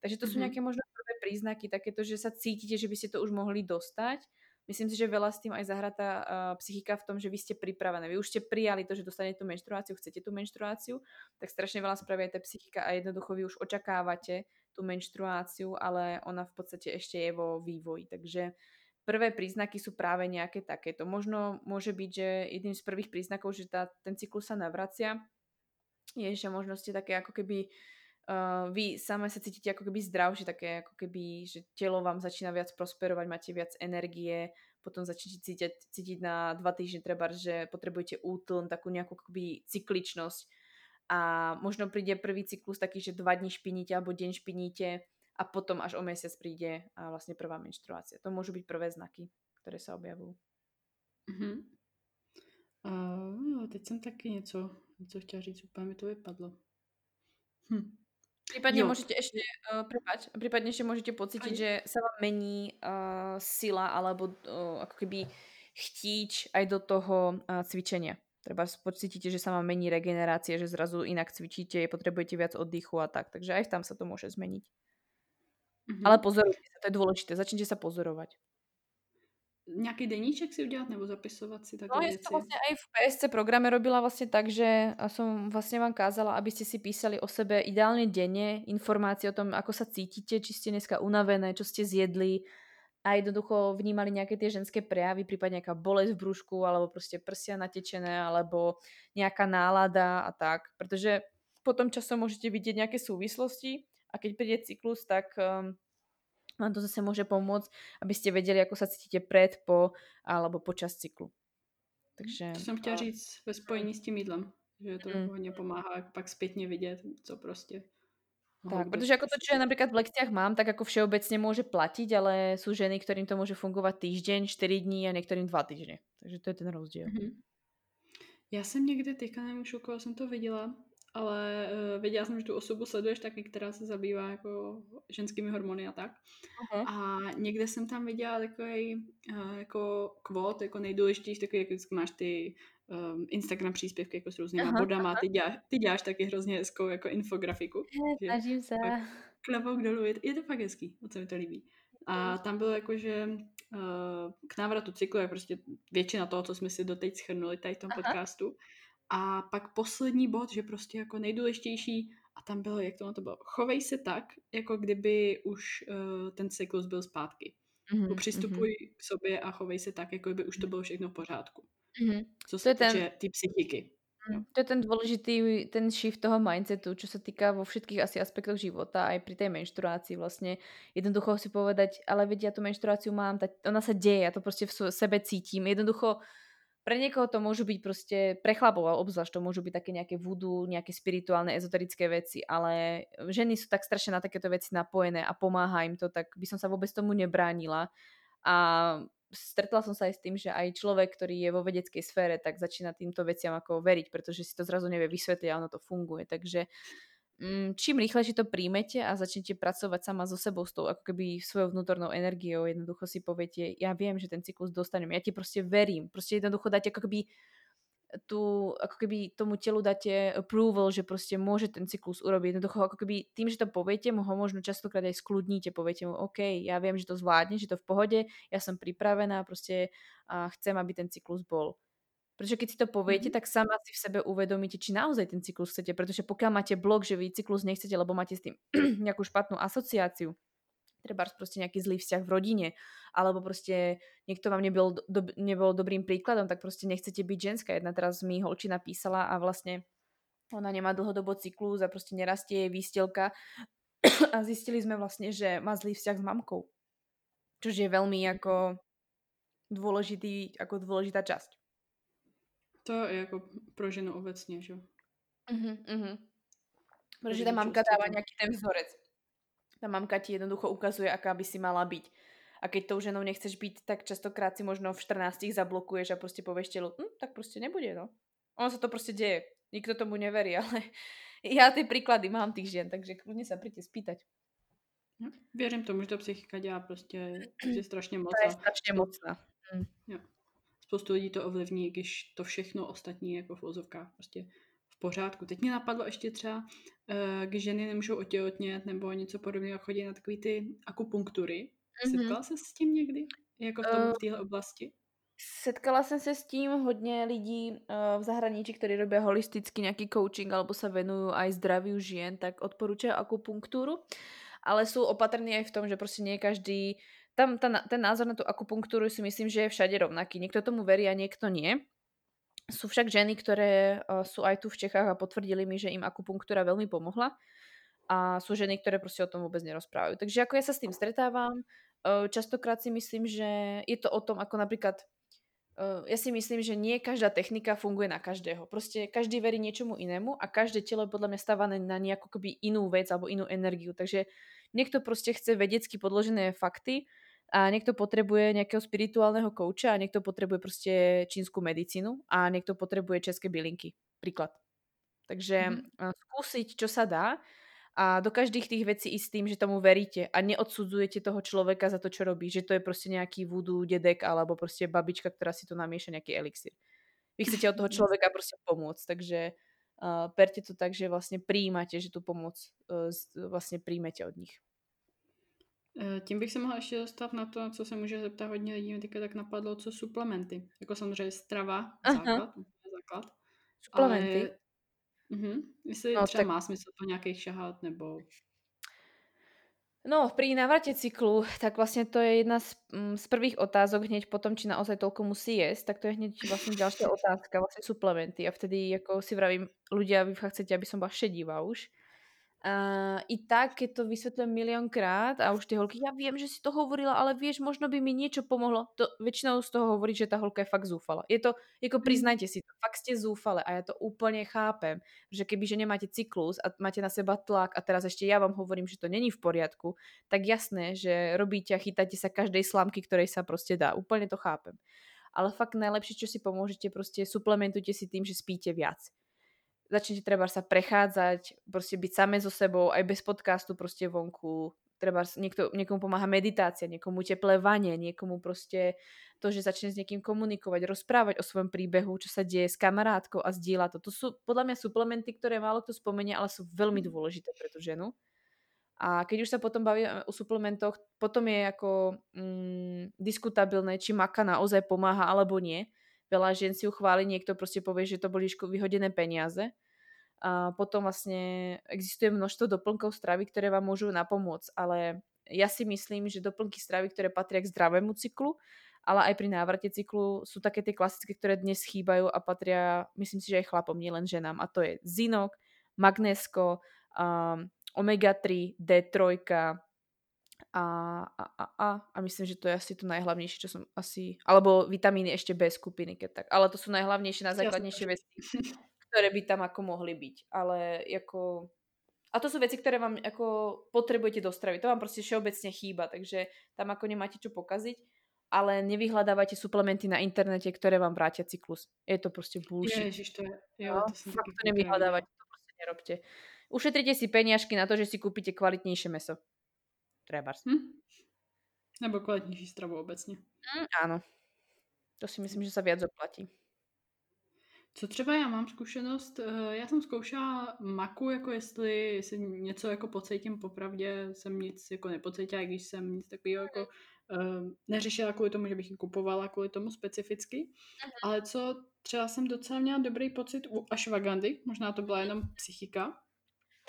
Takže to mm-hmm. sú nejaké možno prvé príznaky, takéto, že sa cítite, že by ste to už mohli dostať. Myslím si, že veľa s tým aj zahratá uh, psychika v tom, že vy ste pripravené. Vy už ste prijali to, že dostanete tú menštruáciu, chcete tú menštruáciu, tak strašne veľa spravia aj tá psychika a jednoducho vy už očakávate, tú menštruáciu, ale ona v podstate ešte je vo vývoji. Takže prvé príznaky sú práve nejaké takéto. Možno môže byť, že jedným z prvých príznakov, že tá, ten cyklus sa navracia, je, že možno ste také ako keby uh, vy same sa cítite ako keby zdravšie, také ako keby, že telo vám začína viac prosperovať, máte viac energie, potom začnete cítiť, cítiť na dva týždne treba, že potrebujete útln, takú nejakú akoby cykličnosť, a možno príde prvý cyklus taký, že dva dní špiníte alebo deň špiníte a potom až o mesiac príde a vlastne prvá menštruácia. To môžu byť prvé znaky, ktoré sa objavujú. Uh-huh. Uh, teď jsem taky něco, něco chtěla říct, úplně mi to vypadlo. Hm. Prípadne jo. môžete ešte, uh, prepáč, prípadne ešte môžete pocítiť, aj. že sa vám mení uh, sila alebo uh, ako keby chtíč aj do toho uh, cvičenia. Treba pocítite, že sa vám mení regenerácie, že zrazu inak cvičíte, potrebujete viac oddychu a tak. Takže aj tam sa to môže zmeniť. Mm-hmm. Ale pozorujte sa, to je dôležité. Začnite sa pozorovať. Nejaký deníček si udělat nebo zapisovať si také No ja to vlastne aj v PSC programe robila vlastne tak, že som vlastne vám kázala, aby ste si písali o sebe ideálne denne informácie o tom, ako sa cítite, či ste dneska unavené, čo ste zjedli, a jednoducho vnímali nejaké tie ženské prejavy, prípadne nejaká bolesť v brúšku, alebo proste prsia natečené, alebo nejaká nálada a tak. Pretože potom časom môžete vidieť nejaké súvislosti a keď príde cyklus, tak um, vám to zase môže pomôcť, aby ste vedeli, ako sa cítite pred, po alebo počas cyklu. Takže, to som chtěla říct ve spojení s tím jídlem, že to mm. hodně pomáhá pak zpětně vidět, co prostě tak, pretože ako to, čo ja napríklad v lekciách mám, tak ako všeobecne môže platiť, ale sú ženy, ktorým to môže fungovať týždeň, 4 dní a niektorým 2 týždne. Takže to je ten rozdiel. Mm-hmm. Já jsem někdy, teďka nevím už, jsem to viděla, ale uh, věděla jsem, že tu osobu sleduješ taky, která se zabývá jako ženskými hormony a tak. Uh-huh. A někde jsem tam viděla takový uh, jako kvot, jako nejdůležitější, takový, jak vždycky máš ty um, Instagram příspěvky jako s různýma aha, bodama. Ty, děláš, ty děláš taky hrozně hezkou jako infografiku. Snažím se. Pak, Klobouk dolů, je, je to fakt hezký, moc se mi to líbí. A tam bylo jako, že uh, k návratu cyklu je prostě většina toho, co jsme si doteď schrnuli tady v tom Aha. podcastu. A pak poslední bod, že prostě jako nejdůležitější, a tam bylo, jak to na to bylo, chovej se tak, jako kdyby už uh, ten cyklus byl zpátky. Mm-hmm, Přistupuj mm-hmm. k sobě a chovej se tak, jako by už to bylo všechno v pořádku. Mm-hmm. Co se týče ten... ty psychiky. Mm, to je ten dôležitý, ten shift toho mindsetu, čo sa týka vo všetkých asi aspektoch života, aj pri tej menštruácii vlastne. Jednoducho si povedať, ale vedia, ja tú menštruáciu mám, tak ona sa deje, ja to proste v sebe cítim. Jednoducho pre niekoho to môžu byť proste, pre chlapov obzvlášť to môžu byť také nejaké vúdu, nejaké spirituálne, ezoterické veci, ale ženy sú tak strašne na takéto veci napojené a pomáha im to, tak by som sa vôbec tomu nebránila. A stretla som sa aj s tým, že aj človek, ktorý je vo vedeckej sfére, tak začína týmto veciam ako veriť, pretože si to zrazu nevie vysvetliť a ono to funguje. Takže čím rýchlejšie to príjmete a začnete pracovať sama so sebou, s tou ako keby svojou vnútornou energiou, jednoducho si poviete, ja viem, že ten cyklus dostanem, ja ti proste verím, proste jednoducho dáte ako keby tu, ako keby tomu telu dáte approval, že proste môže ten cyklus urobiť. Jednoducho ako keby tým, že to poviete, mu ho možno častokrát aj skľudníte, poviete mu, OK, ja viem, že to zvládne, že to v pohode, ja som pripravená, proste a chcem, aby ten cyklus bol. Pretože keď si to poviete, mm-hmm. tak sama si v sebe uvedomíte, či naozaj ten cyklus chcete. Pretože pokiaľ máte blok, že vy cyklus nechcete, lebo máte s tým [CLEARS THROAT] nejakú špatnú asociáciu, treba proste nejaký zlý vzťah v rodine, alebo proste niekto vám nebol, do, nebol dobrým príkladom, tak proste nechcete byť ženská. Jedna teraz mi holčina písala a vlastne ona nemá dlhodobo cyklus a proste nerastie jej výstelka [CLEARS THROAT] a zistili sme vlastne, že má zlý vzťah s mamkou. Čož je veľmi ako dôležitý, ako dôležitá časť. To je jako pro ženu obecně, že jo? Uh-huh, uh-huh. Protože ta mamka dává nějaký ten vzorec. Ta mamka ti jednoducho ukazuje, aká by si mala byť. A keď tou ženou nechceš byť, tak častokrát si možno v 14 zablokuješ a prostě povieš telu, hm, tak prostě nebude, no. Ono sa to prostě deje. Nikto tomu neverí, [LAUGHS] ale ja tie príklady mám tých žien, takže kľudne sa príďte spýtať. No, věřím tomu, že to psychika dělá prostě, [CLEARS THROAT] je strašně moc. To je strašně mocná. Hm. Jo spoustu lidí to ovlivní, když to všechno ostatní jako v vozovkách prostě v pořádku. Teď mě napadlo ještě třeba, eh, když ženy nemůžou otěhotnět nebo něco podobného, chodí na takové ty akupunktury. Mm-hmm. Setkala se s tím někdy? Jako v, tom, uh, v téhle oblasti? Setkala jsem se s tím hodně lidí uh, v zahraničí, ktorí robia holisticky nejaký coaching alebo sa venujú aj zdraviu žien, tak odporúčajú akupunktúru. Ale sú opatrní aj v tom, že proste nie každý tam ten, ten názor na tú akupunktúru si myslím, že je všade rovnaký. Niekto tomu verí a niekto nie. Sú však ženy, ktoré uh, sú aj tu v Čechách a potvrdili mi, že im akupunktúra veľmi pomohla. A sú ženy, ktoré proste o tom vôbec nerozprávajú. Takže ako ja sa s tým stretávam, uh, častokrát si myslím, že je to o tom, ako napríklad uh, ja si myslím, že nie každá technika funguje na každého. Proste každý verí niečomu inému a každé telo je podľa mňa stávané na nejakú inú vec alebo inú energiu. Takže niekto proste chce vedecky podložené fakty a niekto potrebuje nejakého spirituálneho kouča a niekto potrebuje proste čínsku medicínu a niekto potrebuje české bylinky. Príklad. Takže mm. skúsiť, čo sa dá a do každých tých vecí ísť tým, že tomu veríte a neodsudzujete toho človeka za to, čo robí, že to je proste nejaký vúdu dedek alebo proste babička, ktorá si tu namieša nejaký elixír. Vy chcete od toho [LAUGHS] človeka proste pomôcť, takže uh, berte to tak, že vlastne príjmate, že tú pomoc uh, vlastne príjmete od nich. Eh, tím bych se mohla ještě dostat na to, co se může zeptat hodně lidí, mě teďka tak napadlo, co suplementy. Jako samozřejmě strava, základ, základ. Suplementy. Ale, uh-huh, jestli no, třeba tak... má smysl po nějakých šahat, nebo... No, pri návrate cyklu, tak vlastne to je jedna z, mm, z prvých otázok hneď potom, či naozaj toľko musí jesť, tak to je hneď vlastne ďalšia [LAUGHS] otázka, vlastne suplementy. A vtedy, ako si vravím, ľudia, vy chcete, aby som bola šedivá už, Uh, I tak, keď to vysvetľujem miliónkrát a už tie holky, ja viem, že si to hovorila, ale vieš, možno by mi niečo pomohlo. To väčšinou z toho hovorí, že tá holka je fakt zúfala. Je to, ako mhm. priznajte si to, fakt ste zúfale a ja to úplne chápem, že keby, že nemáte cyklus a máte na seba tlak a teraz ešte ja vám hovorím, že to není v poriadku, tak jasné, že robíte a chytáte sa každej slámky, ktorej sa proste dá. Úplne to chápem. Ale fakt najlepšie, čo si pomôžete, proste suplementujte si tým, že spíte viac začnete treba sa prechádzať, proste byť same so sebou, aj bez podcastu proste vonku, treba niekto, niekomu pomáha meditácia, niekomu teplé vanie, niekomu proste to, že začne s niekým komunikovať, rozprávať o svojom príbehu, čo sa deje s kamarátkou a zdieľa to. To sú podľa mňa suplementy, ktoré málo kto spomenie, ale sú veľmi dôležité pre tú ženu. A keď už sa potom bavíme o suplementoch, potom je ako mm, diskutabilné, či maka naozaj pomáha alebo nie. Veľa žien si ju chváli, niekto proste povie, že to boli vyhodené peniaze. A potom vlastne existuje množstvo doplnkov stravy, ktoré vám môžu napomôcť, ale ja si myslím, že doplnky stravy, ktoré patria k zdravému cyklu, ale aj pri návrate cyklu sú také tie klasické, ktoré dnes chýbajú a patria, myslím si, že aj chlapom, nielen ženám. A to je zinok, magnésko, um, omega-3, D3 a, a, a, a, a myslím, že to je asi to najhlavnejšie, čo som asi... Alebo vitamíny ešte B skupiny, keď tak. Ale to sú najhlavnejšie, najzákladnejšie veci, ktoré by tam ako mohli byť. Ale ako... A to sú veci, ktoré vám ako potrebujete dostraviť. To vám proste všeobecne chýba, takže tam ako nemáte čo pokaziť. Ale nevyhľadávajte suplementy na internete, ktoré vám vrátia cyklus. Je to proste bullshit. Ježiš, to je... Jo, no, to, fakt to nevyhľadávajte, to proste nerobte. Ušetrite si peniažky na to, že si kúpite kvalitnejšie meso. Treba. Hm? Nebo kvalitnejší stravu obecně. Mm, áno. To si myslím, že sa viac oplatí. Co třeba já mám zkušenost, eh, já jsem zkoušela maku, jako jestli, jestli něco jako pocítím, popravdě jsem nic jako nepocítila, když jsem nic takového jako uh, neřešila kvůli tomu, že bych ji kupovala kvůli tomu specificky, uh-huh. ale co třeba jsem docela měla dobrý pocit u ashwagandy, možná to byla jenom psychika,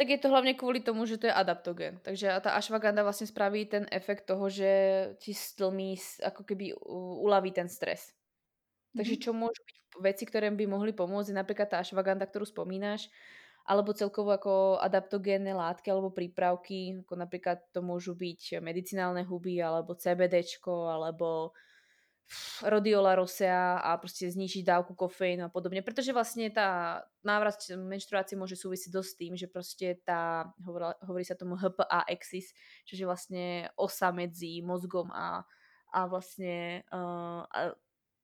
tak je to hlavne kvôli tomu, že to je adaptogen. Takže tá ashwagandha vlastne spraví ten efekt toho, že ti stlmí, ako keby uľaví ten stres. Takže mhm. čo môžu byť veci, ktoré by mohli pomôcť, je napríklad tá ashwagandha, ktorú spomínaš, alebo celkovo ako adaptogénne látky alebo prípravky, ako napríklad to môžu byť medicinálne huby, alebo CBDčko, alebo rodiola rosea a proste znižiť dávku kofeínu a podobne. Pretože vlastne tá návrat menštruácie môže súvisieť dosť s tým, že proste tá, hovorí, hovorí sa tomu HPA axis, čiže vlastne osa medzi mozgom a, a vlastne uh, a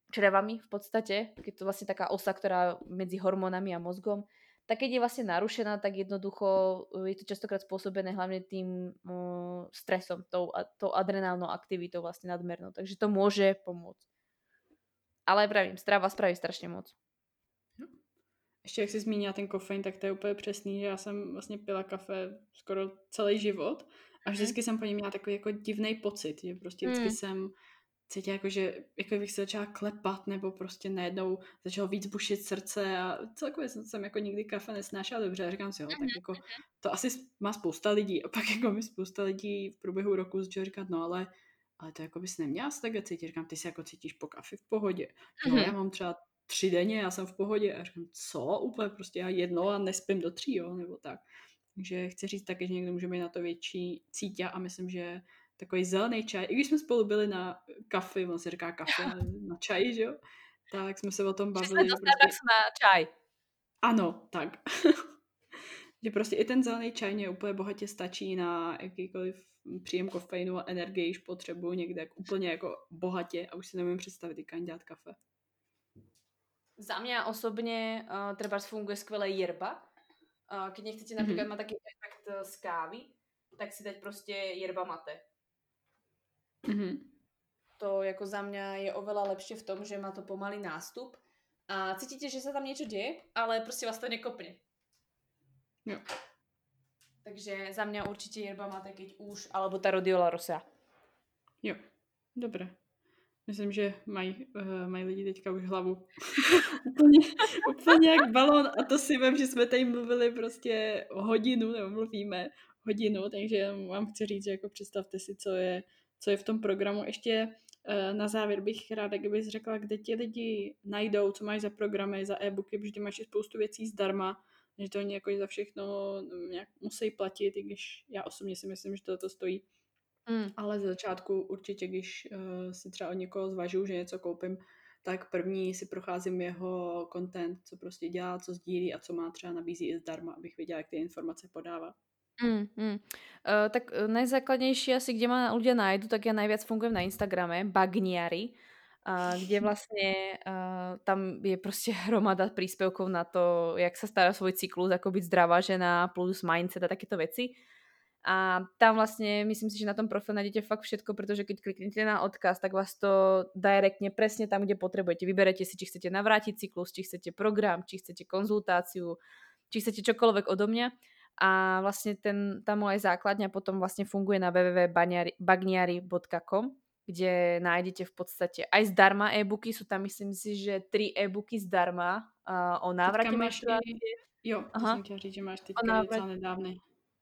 črevami v podstate, keď to vlastne taká osa, ktorá medzi hormónami a mozgom, tak keď je vlastne narušená, tak jednoducho je to častokrát spôsobené hlavne tým uh, stresom, tou, tou adrenálnou aktivitou vlastne nadmernou. Takže to môže pomôcť. Ale pravím, strava spraví strašně moc. Ještě jak jsi zmínila ten kofein, tak to je úplně přesný, že já jsem vlastně pila kafe skoro celý život a vždycky jsem po něm měla takový jako divný pocit, že prostě vždycky mm. jsem cítila jako, že jako bych se začala klepat nebo prostě najednou začalo víc bušit srdce a celkově jsem, jsem jako nikdy kafe nesnášela dobře a říkám si, jo, tak mhm, jako mhm. to asi má spousta lidí a pak jako mi spousta lidí v průběhu roku začalo říkat, no ale ale to jako bys neměla se takhle cítit. Říkám, ty se jako cítíš po kafi v pohodě. No, já mám třeba tři denně, já jsem v pohodě a říkám, co? Úplně prostě já jedno a nespím do tří, jo, nebo tak. Takže chci říct taky, že někdo může být na to větší cítě a myslím, že takový zelený čaj. I když jsme spolu byli na kafe, on se říká kafe, [LAUGHS] na čaj, že jo? Tak jsme se o tom bavili. Že prostě... na čaj. Ano, tak. [LAUGHS] že prostě i ten zelený čaj mě úplně bohatě stačí na jakýkoliv příjem kofeinu a energii, již potřebuju někde jako úplně jako bohatě a už si nevím představit, jak dělat kafe. Za mňa osobne uh, treba funguje skvelé jerba. Uh, keď nechcete napríklad mm-hmm. mať taký efekt uh, z kávy, tak si dať proste jerba mate. Mm-hmm. To jako za mňa je oveľa lepšie v tom, že má to pomalý nástup a cítite, že sa tam niečo deje, ale proste vás to nekopne. Jo. Takže za mňa určite yerba mate, keď už, alebo ta rodiola rosa. Jo, dobré. Myslím, že mají, uh, mají lidi teďka už hlavu [LAUGHS] úplně, úplně jak balon a to si vím, že jsme tady mluvili prostě hodinu, nebo mluvíme hodinu, takže vám chci říct, že jako představte si, co je co je v tom programu. Ještě eh, na závěr bych ráda, kdybys řekla, kde ti lidi najdou, co máš za programy, za e-booky, protože máš i spoustu věcí zdarma, že to oni jako za všechno nějak musí platit, i když já osobně si myslím, že to, to stojí. Mm. Ale ze začátku určitě, když uh, si třeba od někoho zvažuju, že něco koupím, tak první si procházím jeho content, co prostě dělá, co sdílí a co má třeba nabízí i zdarma, abych věděla, jak ty informace podává. Mm, mm. Uh, tak uh, najzákladnejšie asi, kde ma ľudia nájdu, tak ja najviac fungujem na Instagrame, Bagniari, uh, kde vlastne uh, tam je proste [LAUGHS] hromada príspevkov na to, jak sa stará svoj cyklus, ako byť zdravá žena, plus mindset a takéto veci. A tam vlastne, myslím si, že na tom profile nájdete fakt všetko, pretože keď kliknete na odkaz, tak vás to direktne presne tam, kde potrebujete. Vyberete si, či chcete navrátiť cyklus, či chcete program, či chcete konzultáciu, či chcete čokoľvek odo mňa A vlastne ten, tá moja základňa potom vlastne funguje na www.bagniari.com kde nájdete v podstate aj zdarma e-booky, sú tam myslím si, že tri e-booky zdarma uh, o návrate menštruácie. Jo, Aha. som říct, že máš teďka návrat... nedávne.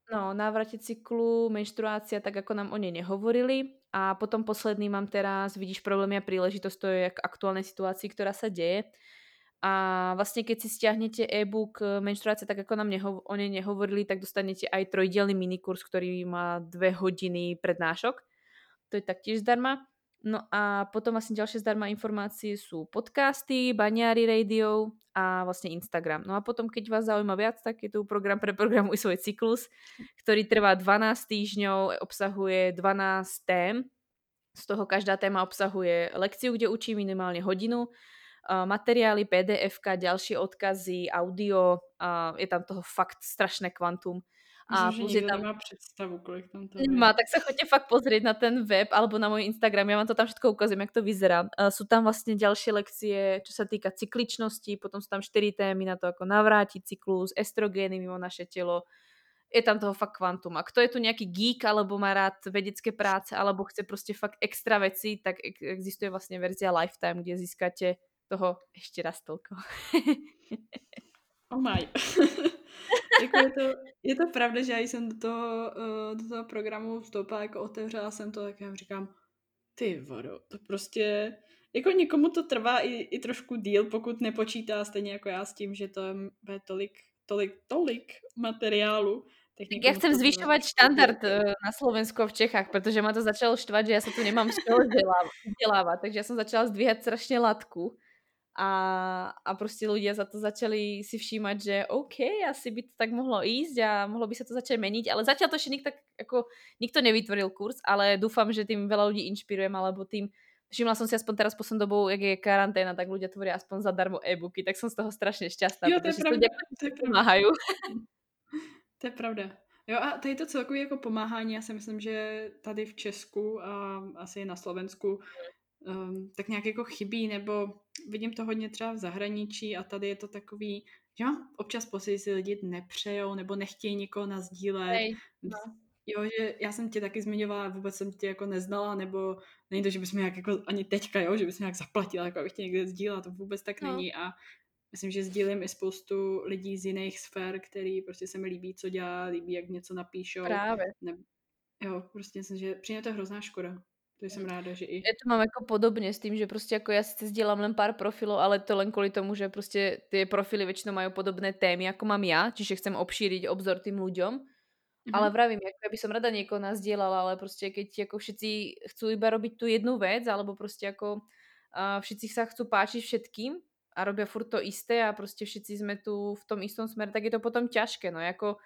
No, návrate cyklu, menštruácia, tak ako nám o nej nehovorili. A potom posledný mám teraz, vidíš problémy a príležitosť, to je k aktuálnej situácii, ktorá sa deje. A vlastne keď si stiahnete e-book e, menštruácia, tak ako nám neho- o nej nehovorili, tak dostanete aj trojdielny minikurs, ktorý má dve hodiny prednášok to je taktiež zdarma. No a potom vlastne ďalšie zdarma informácie sú podcasty, Baňári Radio a vlastne Instagram. No a potom, keď vás zaujíma viac, tak je tu program pre programuj svoj cyklus, ktorý trvá 12 týždňov, obsahuje 12 tém. Z toho každá téma obsahuje lekciu, kde učí minimálne hodinu, materiály, pdf ďalšie odkazy, audio, je tam toho fakt strašné kvantum. A Myslím, že tam... nemá představu, kolik tam to Má, tak sa chodte fakt pozrieť na ten web alebo na môj Instagram, ja vám to tam všetko ukazujem, jak to vyzerá. Uh, sú tam vlastne ďalšie lekcie, čo sa týka cykličnosti, potom sú tam 4 témy na to, ako navrátiť cyklus, estrogény mimo naše telo. Je tam toho fakt kvantum. A kto je tu nejaký geek, alebo má rád vedecké práce, alebo chce proste fakt extra veci, tak existuje vlastne verzia Lifetime, kde získate toho ešte raz toľko. oh my. [LAUGHS] jako je, to, je to pravda, že já jsem do toho, uh, do toho programu vstoupila, jako otevřela jsem to, tak já říkám, ty vodo, to prostě, jako někomu to trvá i, i trošku díl, pokud nepočítá stejně jako já s tím, že to je tolik, tolik, tolik materiálu, tak ja chcem zvyšovať štandard eh, na Slovensku a v Čechách, pretože ma to začalo štvať, že ja sa tu nemám z čoho vzdelávať. Takže ja som začala zdvíhať strašne latku a, a proste ľudia za to začali si všímať, že OK, asi by to tak mohlo ísť a mohlo by sa to začať meniť, ale zatiaľ to ešte nikto, ako, nikto nevytvoril kurz, ale dúfam, že tým veľa ľudí inšpirujem, alebo tým Všimla som si aspoň teraz poslednou dobou, jak je karanténa, tak ľudia tvoria aspoň zadarmo e-booky, tak som z toho strašne šťastná, jo, to pretože je pomáhajú. To je pravda. Jo a tady to celkově jako pomáhání, já si myslím, že tady v Česku a asi na Slovensku um, tak nějak jako chybí, nebo vidím to hodně třeba v zahraničí a tady je to takový, že mám občas pocit, si lidi nepřejou nebo nechtějí někoho nazdílet. Hej, no. Jo, že já jsem tě taky zmiňovala, vůbec jsem tě jako neznala, nebo není to, že bys mě jak jako ani teďka, jo, že bys nějak zaplatila, jako abych tě někde sdílela, to vůbec tak no. není a myslím, že sdílím i spoustu lidí z jiných sfér, který prostě se mi líbí, co dělá, líbí, jak něco napíšou. Právě. Ne, jo, prostě myslím, že přijde to hrozná škoda. To som ráda, že i... Ja to mám ako podobne s tým, že proste ako ja si zdieľam len pár profilov, ale to len kvôli tomu, že proste tie profily väčšinou majú podobné témy, ako mám ja, čiže chcem obšíriť obzor tým ľuďom. Mm-hmm. Ale vravím, ako ja by som rada niekoho nazdieľala, ale proste keď ako všetci chcú iba robiť tú jednu vec, alebo proste ako uh, všetci sa chcú páčiť všetkým a robia furt to isté a proste všetci sme tu v tom istom smere, tak je to potom ťažké. No ako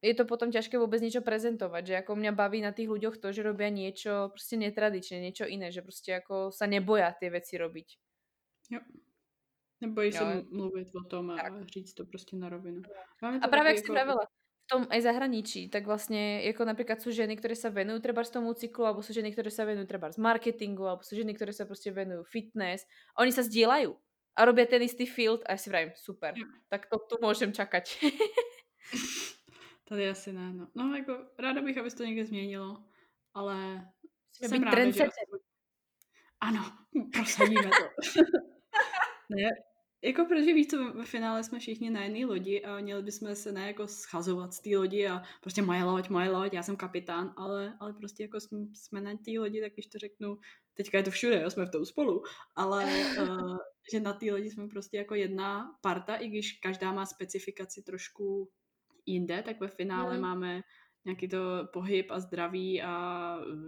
je to potom ťažké vôbec niečo prezentovať, že ako mňa baví na tých ľuďoch to, že robia niečo proste netradičné, niečo iné, že proste ako sa neboja tie veci robiť. Jo. Nebojí sa mluviť o tom a tak. říct to proste na rovinu. Máme a práve, ak si pravila, v tom aj zahraničí, tak vlastne ako napríklad sú ženy, ktoré sa venujú treba z tomu cyklu, alebo sú ženy, ktoré sa venujú treba z marketingu, alebo sú ženy, ktoré sa proste venujú fitness. Oni sa zdieľajú a robia ten istý field a ja si vravím, super, jo. tak to tu môžem čakať. [LAUGHS] Tady asi ne, no. No, jako ráda bych, aby se to někde změnilo, ale Musíme jsem ráda, že... Ano, prosadíme to. [LAUGHS] ne, jako protože víš co, ve finále jsme všichni na jedné lodi a měli bychom se ne jako schazovat z té lodi a prostě moje loď, moje loď, já jsem kapitán, ale, ale prostě jako jsme, jsme na té lodi, tak když to řeknu, teďka je to všude, jo, jsme v tom spolu, ale uh, [LAUGHS] že na té lodi jsme prostě jako jedna parta, i když každá má specifikaci trošku jinde, tak ve finále mm. máme nějaký to pohyb a zdraví a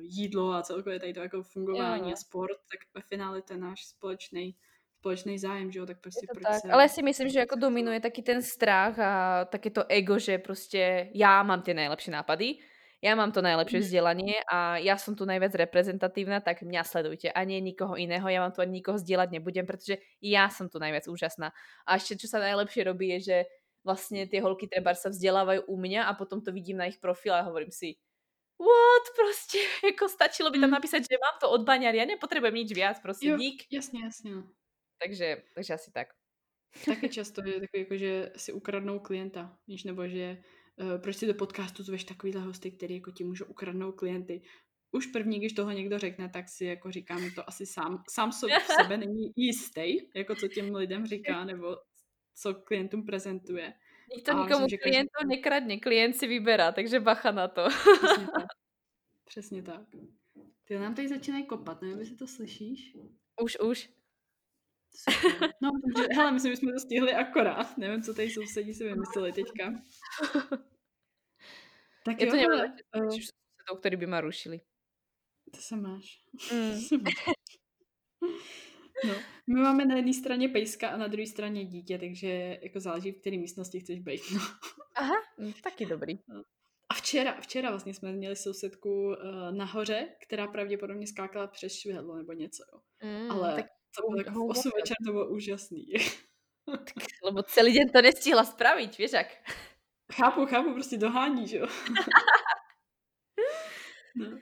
jídlo a celkově tady to jako fungování jo. a sport, tak ve finále to je náš společný společný zájem, že jo, tak prostě proč tak. Se... Ale si myslím, že jako dominuje taky ten strach a takéto ego, že prostě já mám ty nejlepší nápady, ja mám to najlepšie mm. vzdelanie a ja som tu najviac reprezentatívna, tak mňa sledujte a nie nikoho iného. Ja vám tu ani nikoho zdieľať nebudem, pretože ja som tu najviac úžasná. A ešte, čo sa najlepšie robí, je, že vlastne tie holky treba sa vzdelávajú u mňa a potom to vidím na ich profile a hovorím si, what, proste, [LAUGHS] ako stačilo by tam mm. napísať, že mám to od baňari, ja nepotrebujem nič viac, proste jo, dík. Jasne, jasne. No. Takže, takže asi tak. Také často je takové, jako, že si ukradnou klienta, víš, nebo že uh, proč si do podcastu zveš takovýhle hosty, který jako ti můžou ukradnout klienty. Už první, když toho někdo řekne, tak si jako říkám, to asi sám, sám so, v [LAUGHS] sebe není jistý, jako co těm lidem říká, nebo co klientům prezentuje. Nikto nikomu myslím, klientov každý... nekradne, klient si vyberá, takže bacha na to. Přesně tak. [LAUGHS] Přesně tak. Ty nám tady začínají kopat, nevím, jestli to slyšíš. Už, už. Super. No, takže, hele, myslím, že jsme to stihli akorát. Nevím, co tady sousedí si vymysleli teďka. Tak Je jo, to hele, uh, který by ma rušili. To se máš. Mm. [LAUGHS] No, my máme na jedné straně pejska a na druhé straně dítě, takže jako záleží, v které místnosti chceš být. No. Aha, [LAUGHS] no, taky dobrý. No. A včera, včera vlastně jsme měli sousedku uh, nahoře, která pravděpodobně skákala přes švihadlo nebo něco, jo. Mm, Ale tak to bylo tak v 8 večer, to bylo úžasný. tak, lebo celý den to nestihla spraviť, víš jak? Chápu, chápu, prostě dohání, že jo. [LAUGHS] no.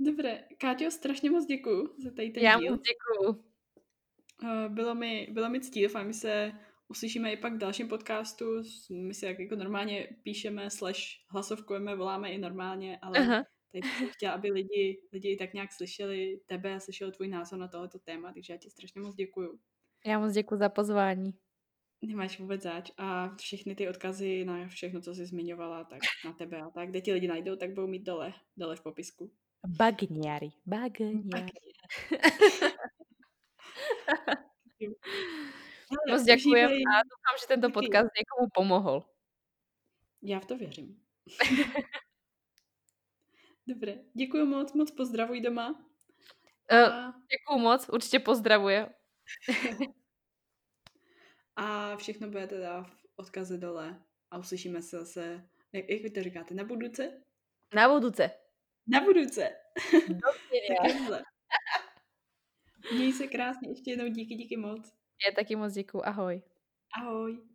Dobré, Káťo, strašně moc děkuju za tady ten Já díl. moc děkuju. Uh, bylo mi, bylo mi ctí, doufám, my se uslyšíme i pak v dalším podcastu. My si jak jako normálně píšeme, slash hlasovkujeme, voláme i normálně, ale Aha. tady bych chtěla, aby lidi, lidi i tak nějak slyšeli tebe a slyšeli tvůj názor na tohoto téma, takže já ti strašně moc děkuju. Já moc děkuji za pozvání. Nemáš vůbec zač. A všechny ty odkazy na všechno, co jsi zmiňovala, tak na tebe a tak, kde ti lidi najdou, tak budou mít dole, dole v popisku. Bagniary. Bagniary. [LAUGHS] Moc ďakujem a dúfam, že tento podcast někomu pomohl. Já v to věřím. [LAUGHS] Dobré, děkuji moc, moc pozdravuj doma. Uh, a... Děkuji moc, určitě pozdravuje. [LAUGHS] a všechno bude teda v odkaze dole a uslyšíme se zase, jak, jak vy to říkáte, na budouce? Na budouce. Na budouce. Dobře. [LAUGHS] Měj se krásně, ještě jednou díky, díky moc. Já taky moc děkuji, ahoj. Ahoj.